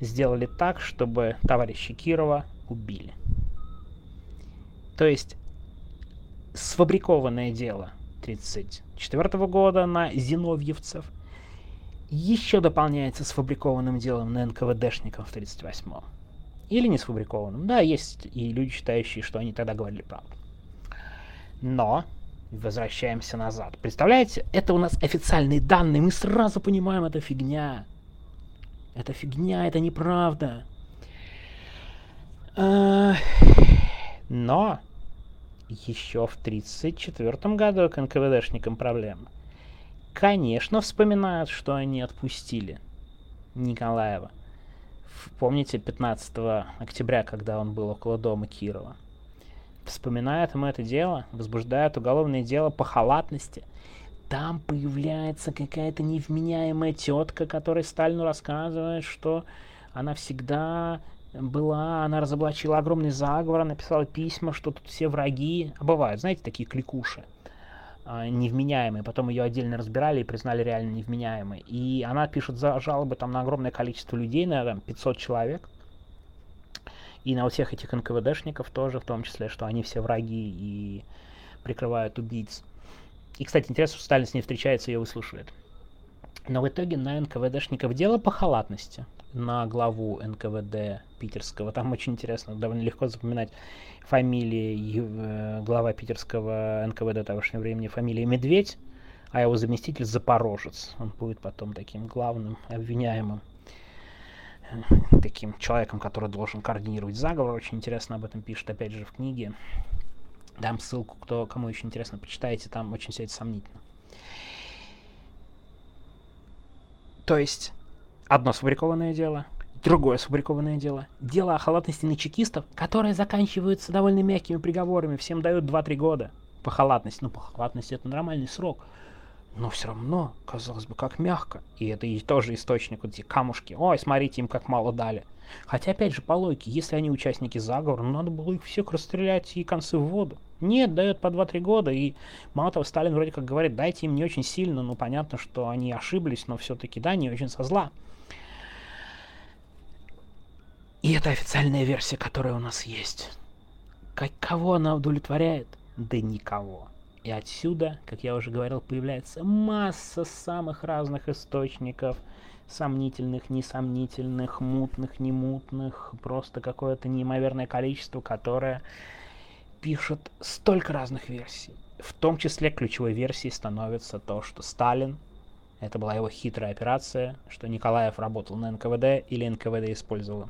сделали так, чтобы товарища Кирова убили. То есть сфабрикованное дело 1934 года на зиновьевцев еще дополняется сфабрикованным делом на НКВДшников в 1938 Или не сфабрикованным. Да, есть и люди, считающие, что они тогда говорили правду. Но Возвращаемся назад. Представляете, это у нас официальные данные, мы сразу понимаем, это фигня. Это фигня, это неправда. А, но еще в 1934 году к НКВДшникам проблема. Конечно, вспоминают, что они отпустили Николаева. Помните 15 октября, когда он был около дома Кирова? вспоминает ему это дело, возбуждает уголовное дело по халатности, там появляется какая-то невменяемая тетка, которая Сталину рассказывает, что она всегда была, она разоблачила огромный заговор, написала письма, что тут все враги. А бывают, знаете, такие кликуши а, невменяемые, потом ее отдельно разбирали и признали реально невменяемой. И она пишет за жалобы там на огромное количество людей, наверное, 500 человек, и на всех этих НКВДшников тоже, в том числе, что они все враги и прикрывают убийц. И, кстати, интересно, что Сталин с ней встречается и ее выслушивает. Но в итоге на НКВДшников дело по халатности. на главу НКВД питерского. Там очень интересно, довольно легко запоминать фамилии э, глава питерского НКВД тогдашнего времени, фамилия Медведь, а его заместитель Запорожец. Он будет потом таким главным обвиняемым э, таким человеком, который должен координировать заговор. Очень интересно об этом пишет, опять же, в книге. Дам ссылку, кто, кому еще интересно, почитайте, там очень все это сомнительно. То есть, одно сфабрикованное дело, другое сфабрикованное дело. Дело о халатности на чекистов, которое заканчивается довольно мягкими приговорами. Всем дают 2-3 года по халатности. Ну, по халатности это нормальный срок. Но все равно, казалось бы, как мягко. И это и тоже источник, вот эти камушки. Ой, смотрите, им как мало дали. Хотя, опять же, по логике, если они участники заговора, ну, надо было их всех расстрелять и концы в воду. Нет, дает по 2-3 года, и мало того, Сталин вроде как говорит, дайте им не очень сильно, ну, понятно, что они ошиблись, но все-таки, да, не очень со зла. И это официальная версия, которая у нас есть. Как, кого она удовлетворяет? Да никого. И отсюда, как я уже говорил, появляется масса самых разных источников, сомнительных, несомнительных, мутных, немутных, просто какое-то неимоверное количество, которое пишет столько разных версий. В том числе ключевой версией становится то, что Сталин, это была его хитрая операция, что Николаев работал на НКВД или НКВД использовал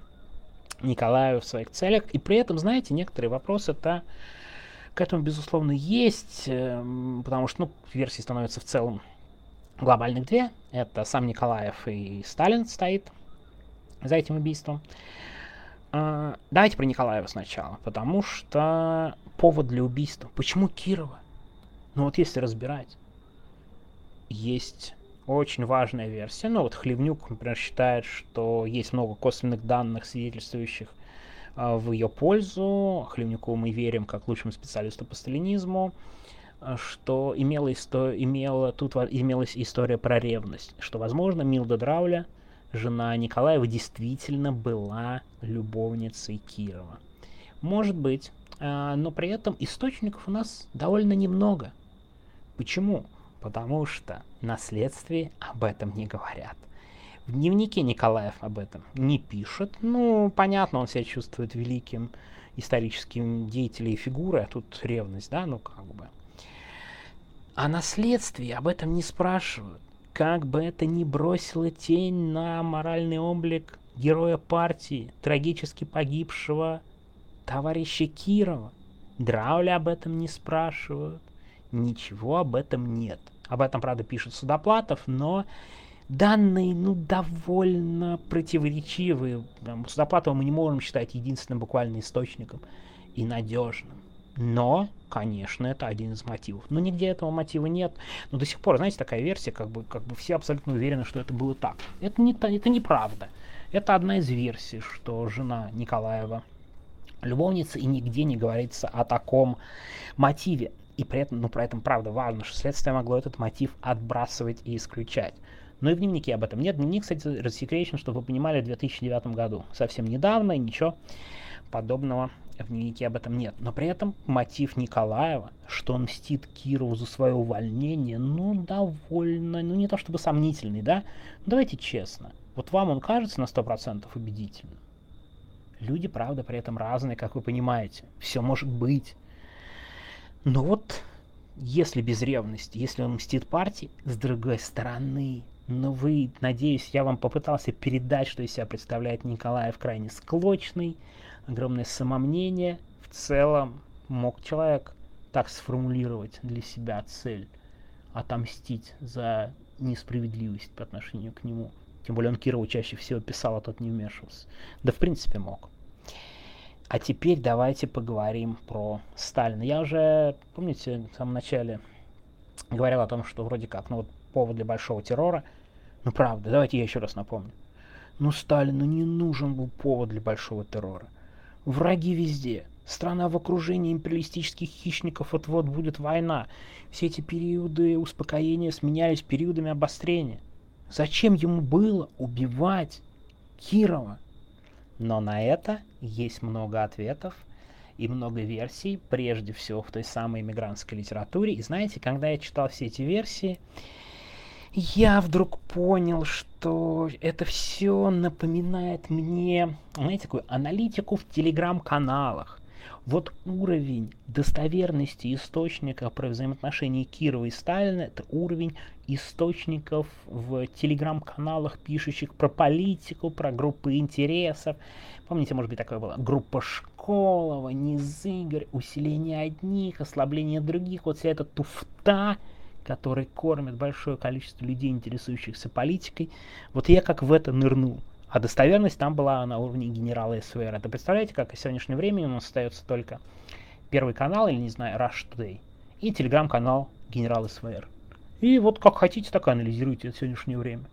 Николаева в своих целях. И при этом, знаете, некоторые вопросы-то к этому, безусловно, есть, эм, потому что, ну, версий становится в целом глобальных две. Это сам Николаев и Сталин стоит за этим убийством. А, давайте про Николаева сначала, потому что повод для убийства. Почему Кирова? Ну вот если разбирать, есть очень важная версия. Ну вот Хлевнюк, например, считает, что есть много косвенных данных, свидетельствующих э, в ее пользу. Хлевнюку мы верим как лучшему специалисту по сталинизму что имела, исто... имела, тут имелась история про ревность, что, возможно, Милда Драуля, жена Николаева, действительно была любовницей Кирова. Может быть, но при этом источников у нас довольно немного. Почему? потому что на следствии об этом не говорят. В дневнике Николаев об этом не пишет. Ну, понятно, он себя чувствует великим историческим деятелем и фигурой, а тут ревность, да, ну как бы. А на следствии об этом не спрашивают. Как бы это ни бросило тень на моральный облик героя партии, трагически погибшего товарища Кирова. Драуля об этом не спрашивают ничего об этом нет. Об этом, правда, пишет Судоплатов, но данные, ну, довольно противоречивые. Судоплатова мы не можем считать единственным буквально источником и надежным. Но, конечно, это один из мотивов. Но нигде этого мотива нет. Но до сих пор, знаете, такая версия, как бы, как бы все абсолютно уверены, что это было так. Это, не, это неправда. Это одна из версий, что жена Николаева любовница, и нигде не говорится о таком мотиве. И при этом, ну, при этом, правда, важно, что следствие могло этот мотив отбрасывать и исключать. Но и в дневнике об этом нет. Дневник, кстати, рассекречен, чтобы вы понимали, в 2009 году. Совсем недавно, и ничего подобного в дневнике об этом нет. Но при этом мотив Николаева, что он мстит Кирову за свое увольнение, ну, довольно, ну, не то чтобы сомнительный, да? Но давайте честно. Вот вам он кажется на 100% убедительным? Люди, правда, при этом разные, как вы понимаете. Все может быть. Но вот, если без ревности, если он мстит партии, с другой стороны, но вы, надеюсь, я вам попытался передать, что из себя представляет Николаев крайне склочный, огромное самомнение. В целом, мог человек так сформулировать для себя цель отомстить за несправедливость по отношению к нему. Тем более он Кирову чаще всего писал, а тот не вмешивался. Да в принципе мог. А теперь давайте поговорим про Сталина. Я уже, помните, в самом начале говорил о том, что вроде как, ну вот повод для большого террора. Ну правда, давайте я еще раз напомню. Ну Сталину не нужен был повод для большого террора. Враги везде. Страна в окружении империалистических хищников, вот-вот будет война. Все эти периоды успокоения сменялись периодами обострения. Зачем ему было убивать Кирова? Но на это есть много ответов и много версий, прежде всего в той самой иммигрантской литературе. И знаете, когда я читал все эти версии, я вдруг понял, что это все напоминает мне, знаете, такую аналитику в телеграм-каналах. Вот уровень достоверности источника про взаимоотношения Кирова и Сталина, это уровень источников в телеграм-каналах, пишущих про политику, про группы интересов. Помните, может быть, такое было? Группа Школова, Низыгорь, усиление одних, ослабление других. Вот вся эта туфта, который кормит большое количество людей, интересующихся политикой. Вот я как в это нырнул. А достоверность там была на уровне генерала СВР. Это представляете, как в сегодняшнее время у нас остается только Первый канал, или, не знаю, Rush Today, и телеграм-канал генерал СВР. И вот как хотите, так и анализируйте это сегодняшнее время.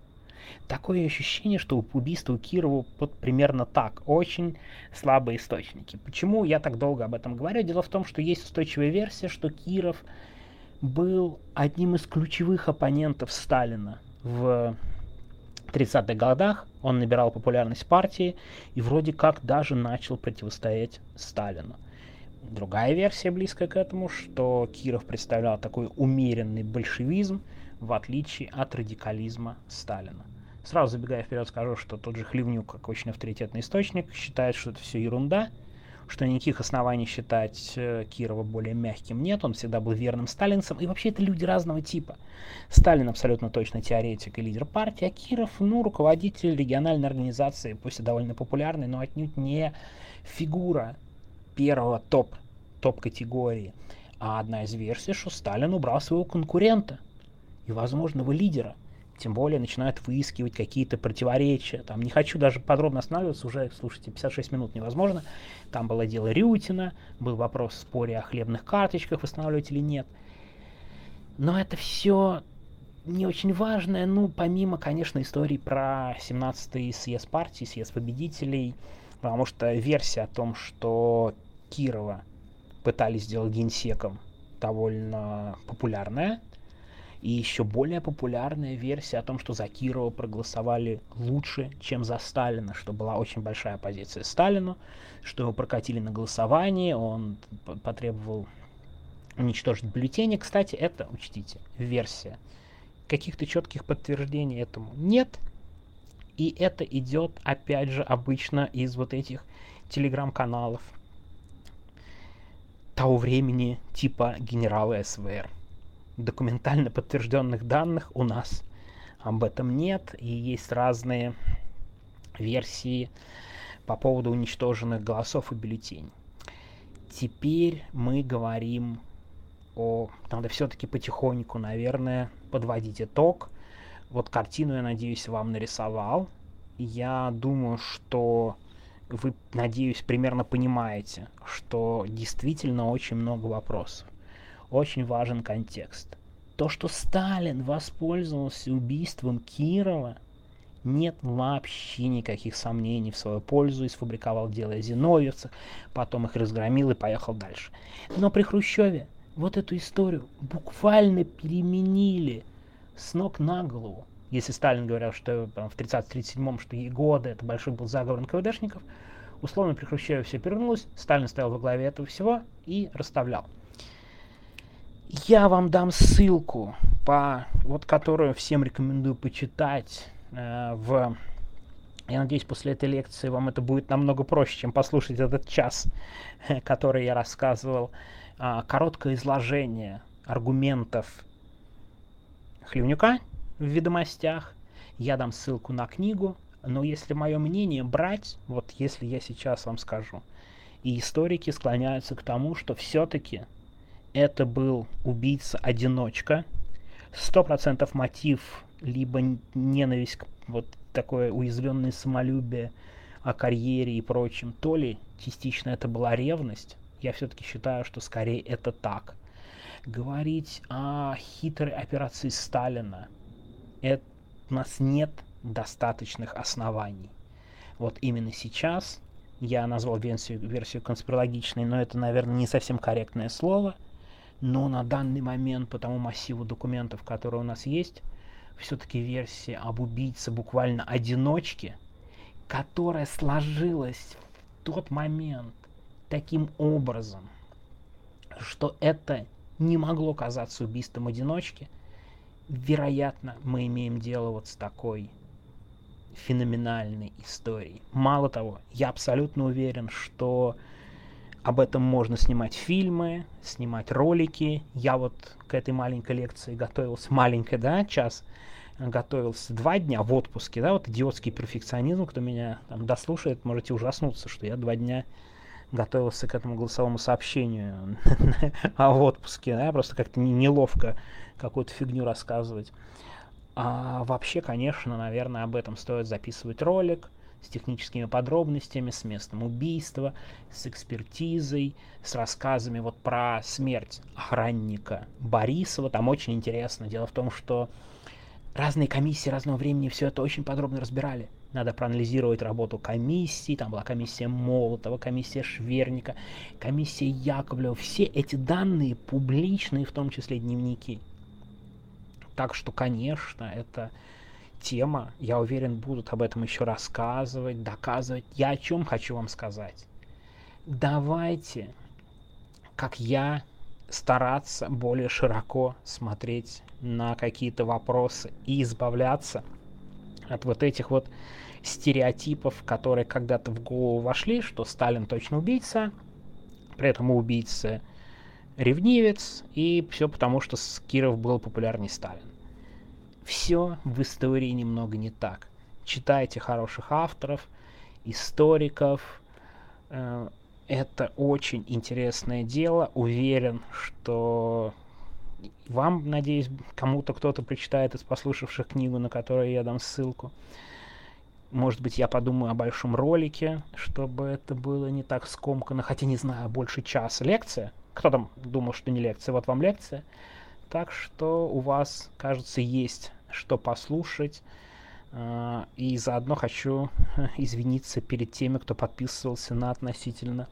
Такое ощущение, что убийство Кирова вот примерно так. Очень слабые источники. Почему я так долго об этом говорю? Дело в том, что есть устойчивая версия, что Киров был одним из ключевых оппонентов Сталина в 30-х годах. Он набирал популярность партии и вроде как даже начал противостоять Сталину. Другая версия, близкая к этому, что Киров представлял такой умеренный большевизм, в отличие от радикализма Сталина. Сразу забегая вперед, скажу, что тот же Хлевнюк, как очень авторитетный источник, считает, что это все ерунда, что никаких оснований считать э, Кирова более мягким нет, он всегда был верным сталинцем, и вообще это люди разного типа. Сталин абсолютно точно теоретик и лидер партии, а Киров, ну, руководитель региональной организации, пусть и довольно популярный, но отнюдь не фигура первого топ, топ-категории. А одна из версий, что Сталин убрал своего конкурента и возможного лидера – тем более начинают выискивать какие-то противоречия. Там не хочу даже подробно останавливаться, уже, слушайте, 56 минут невозможно. Там было дело Рютина, был вопрос в споре о хлебных карточках, восстанавливать или нет. Но это все не очень важное, ну, помимо, конечно, истории про 17-й съезд партии, съезд победителей, потому что версия о том, что Кирова пытались сделать генсеком, довольно популярная. И еще более популярная версия о том, что за Кирова проголосовали лучше, чем за Сталина, что была очень большая позиция Сталину, что его прокатили на голосовании, он потребовал уничтожить бюллетени. Кстати, это, учтите, версия. Каких-то четких подтверждений этому нет. И это идет, опять же, обычно из вот этих телеграм-каналов того времени типа генерала СВР документально подтвержденных данных у нас об этом нет, и есть разные версии по поводу уничтоженных голосов и бюллетеней. Теперь мы говорим о... Надо все-таки потихоньку, наверное, подводить итог. Вот картину, я надеюсь, вам нарисовал. Я думаю, что вы, надеюсь, примерно понимаете, что действительно очень много вопросов очень важен контекст. То, что Сталин воспользовался убийством Кирова, нет вообще никаких сомнений в свою пользу и сфабриковал дело о зиновьевцах, потом их разгромил и поехал дальше. Но при Хрущеве вот эту историю буквально переменили с ног на голову. Если Сталин говорил, что в 30-37-м, что годы это большой был заговор НКВДшников, условно при Хрущеве все перевернулось, Сталин стоял во главе этого всего и расставлял. Я вам дам ссылку, по, вот, которую всем рекомендую почитать э, в... Я надеюсь, после этой лекции вам это будет намного проще, чем послушать этот час, который я рассказывал. Э, короткое изложение аргументов Хлевнюка в ведомостях. Я дам ссылку на книгу, но если мое мнение брать, вот если я сейчас вам скажу, и историки склоняются к тому, что все-таки это был убийца-одиночка. Сто процентов мотив, либо ненависть, вот такое уязвленное самолюбие о карьере и прочем, то ли частично это была ревность, я все-таки считаю, что скорее это так. Говорить о хитрой операции Сталина, это, у нас нет достаточных оснований. Вот именно сейчас я назвал версию, версию конспирологичной, но это, наверное, не совсем корректное слово – но на данный момент по тому массиву документов, которые у нас есть, все-таки версия об убийце буквально одиночке, которая сложилась в тот момент таким образом, что это не могло казаться убийством одиночки, вероятно, мы имеем дело вот с такой феноменальной историей. Мало того, я абсолютно уверен, что об этом можно снимать фильмы, снимать ролики. Я вот к этой маленькой лекции готовился, маленькая, да, час, готовился два дня в отпуске, да, вот идиотский перфекционизм, кто меня там дослушает, можете ужаснуться, что я два дня готовился к этому голосовому сообщению [LAUGHS] о отпуске, да, просто как-то неловко какую-то фигню рассказывать. А вообще, конечно, наверное, об этом стоит записывать ролик с техническими подробностями, с местом убийства, с экспертизой, с рассказами вот про смерть охранника Борисова. Там очень интересно. Дело в том, что разные комиссии разного времени все это очень подробно разбирали. Надо проанализировать работу комиссии. Там была комиссия Молотова, комиссия Шверника, комиссия Яковлева. Все эти данные публичные, в том числе дневники. Так что, конечно, это тема. Я уверен, будут об этом еще рассказывать, доказывать. Я о чем хочу вам сказать. Давайте, как я, стараться более широко смотреть на какие-то вопросы и избавляться от вот этих вот стереотипов, которые когда-то в голову вошли, что Сталин точно убийца, при этом убийца ревнивец, и все потому, что Киров был популярней Сталин. Все в истории немного не так. Читайте хороших авторов, историков. Э, это очень интересное дело. Уверен, что вам, надеюсь, кому-то кто-то прочитает из послушавших книгу, на которую я дам ссылку. Может быть, я подумаю о большом ролике, чтобы это было не так скомканно, хотя не знаю, больше часа. Лекция? Кто там думал, что не лекция? Вот вам лекция. Так что у вас, кажется, есть что послушать. А, и заодно хочу извиниться перед теми, кто подписывался на относительно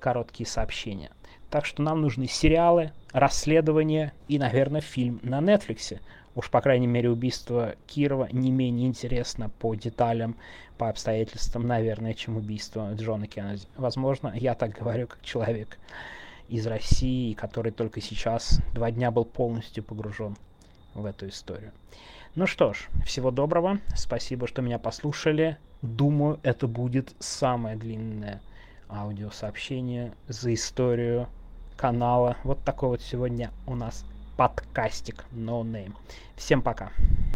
короткие сообщения. Так что нам нужны сериалы, расследования и, наверное, фильм на Netflix. Уж, по крайней мере, убийство Кирова не менее интересно по деталям, по обстоятельствам, наверное, чем убийство Джона Кеннеди. Возможно, я так говорю, как человек из России, который только сейчас два дня был полностью погружен в эту историю. Ну что ж, всего доброго. Спасибо, что меня послушали. Думаю, это будет самое длинное аудиосообщение за историю канала. Вот такой вот сегодня у нас подкастик No Name. Всем пока.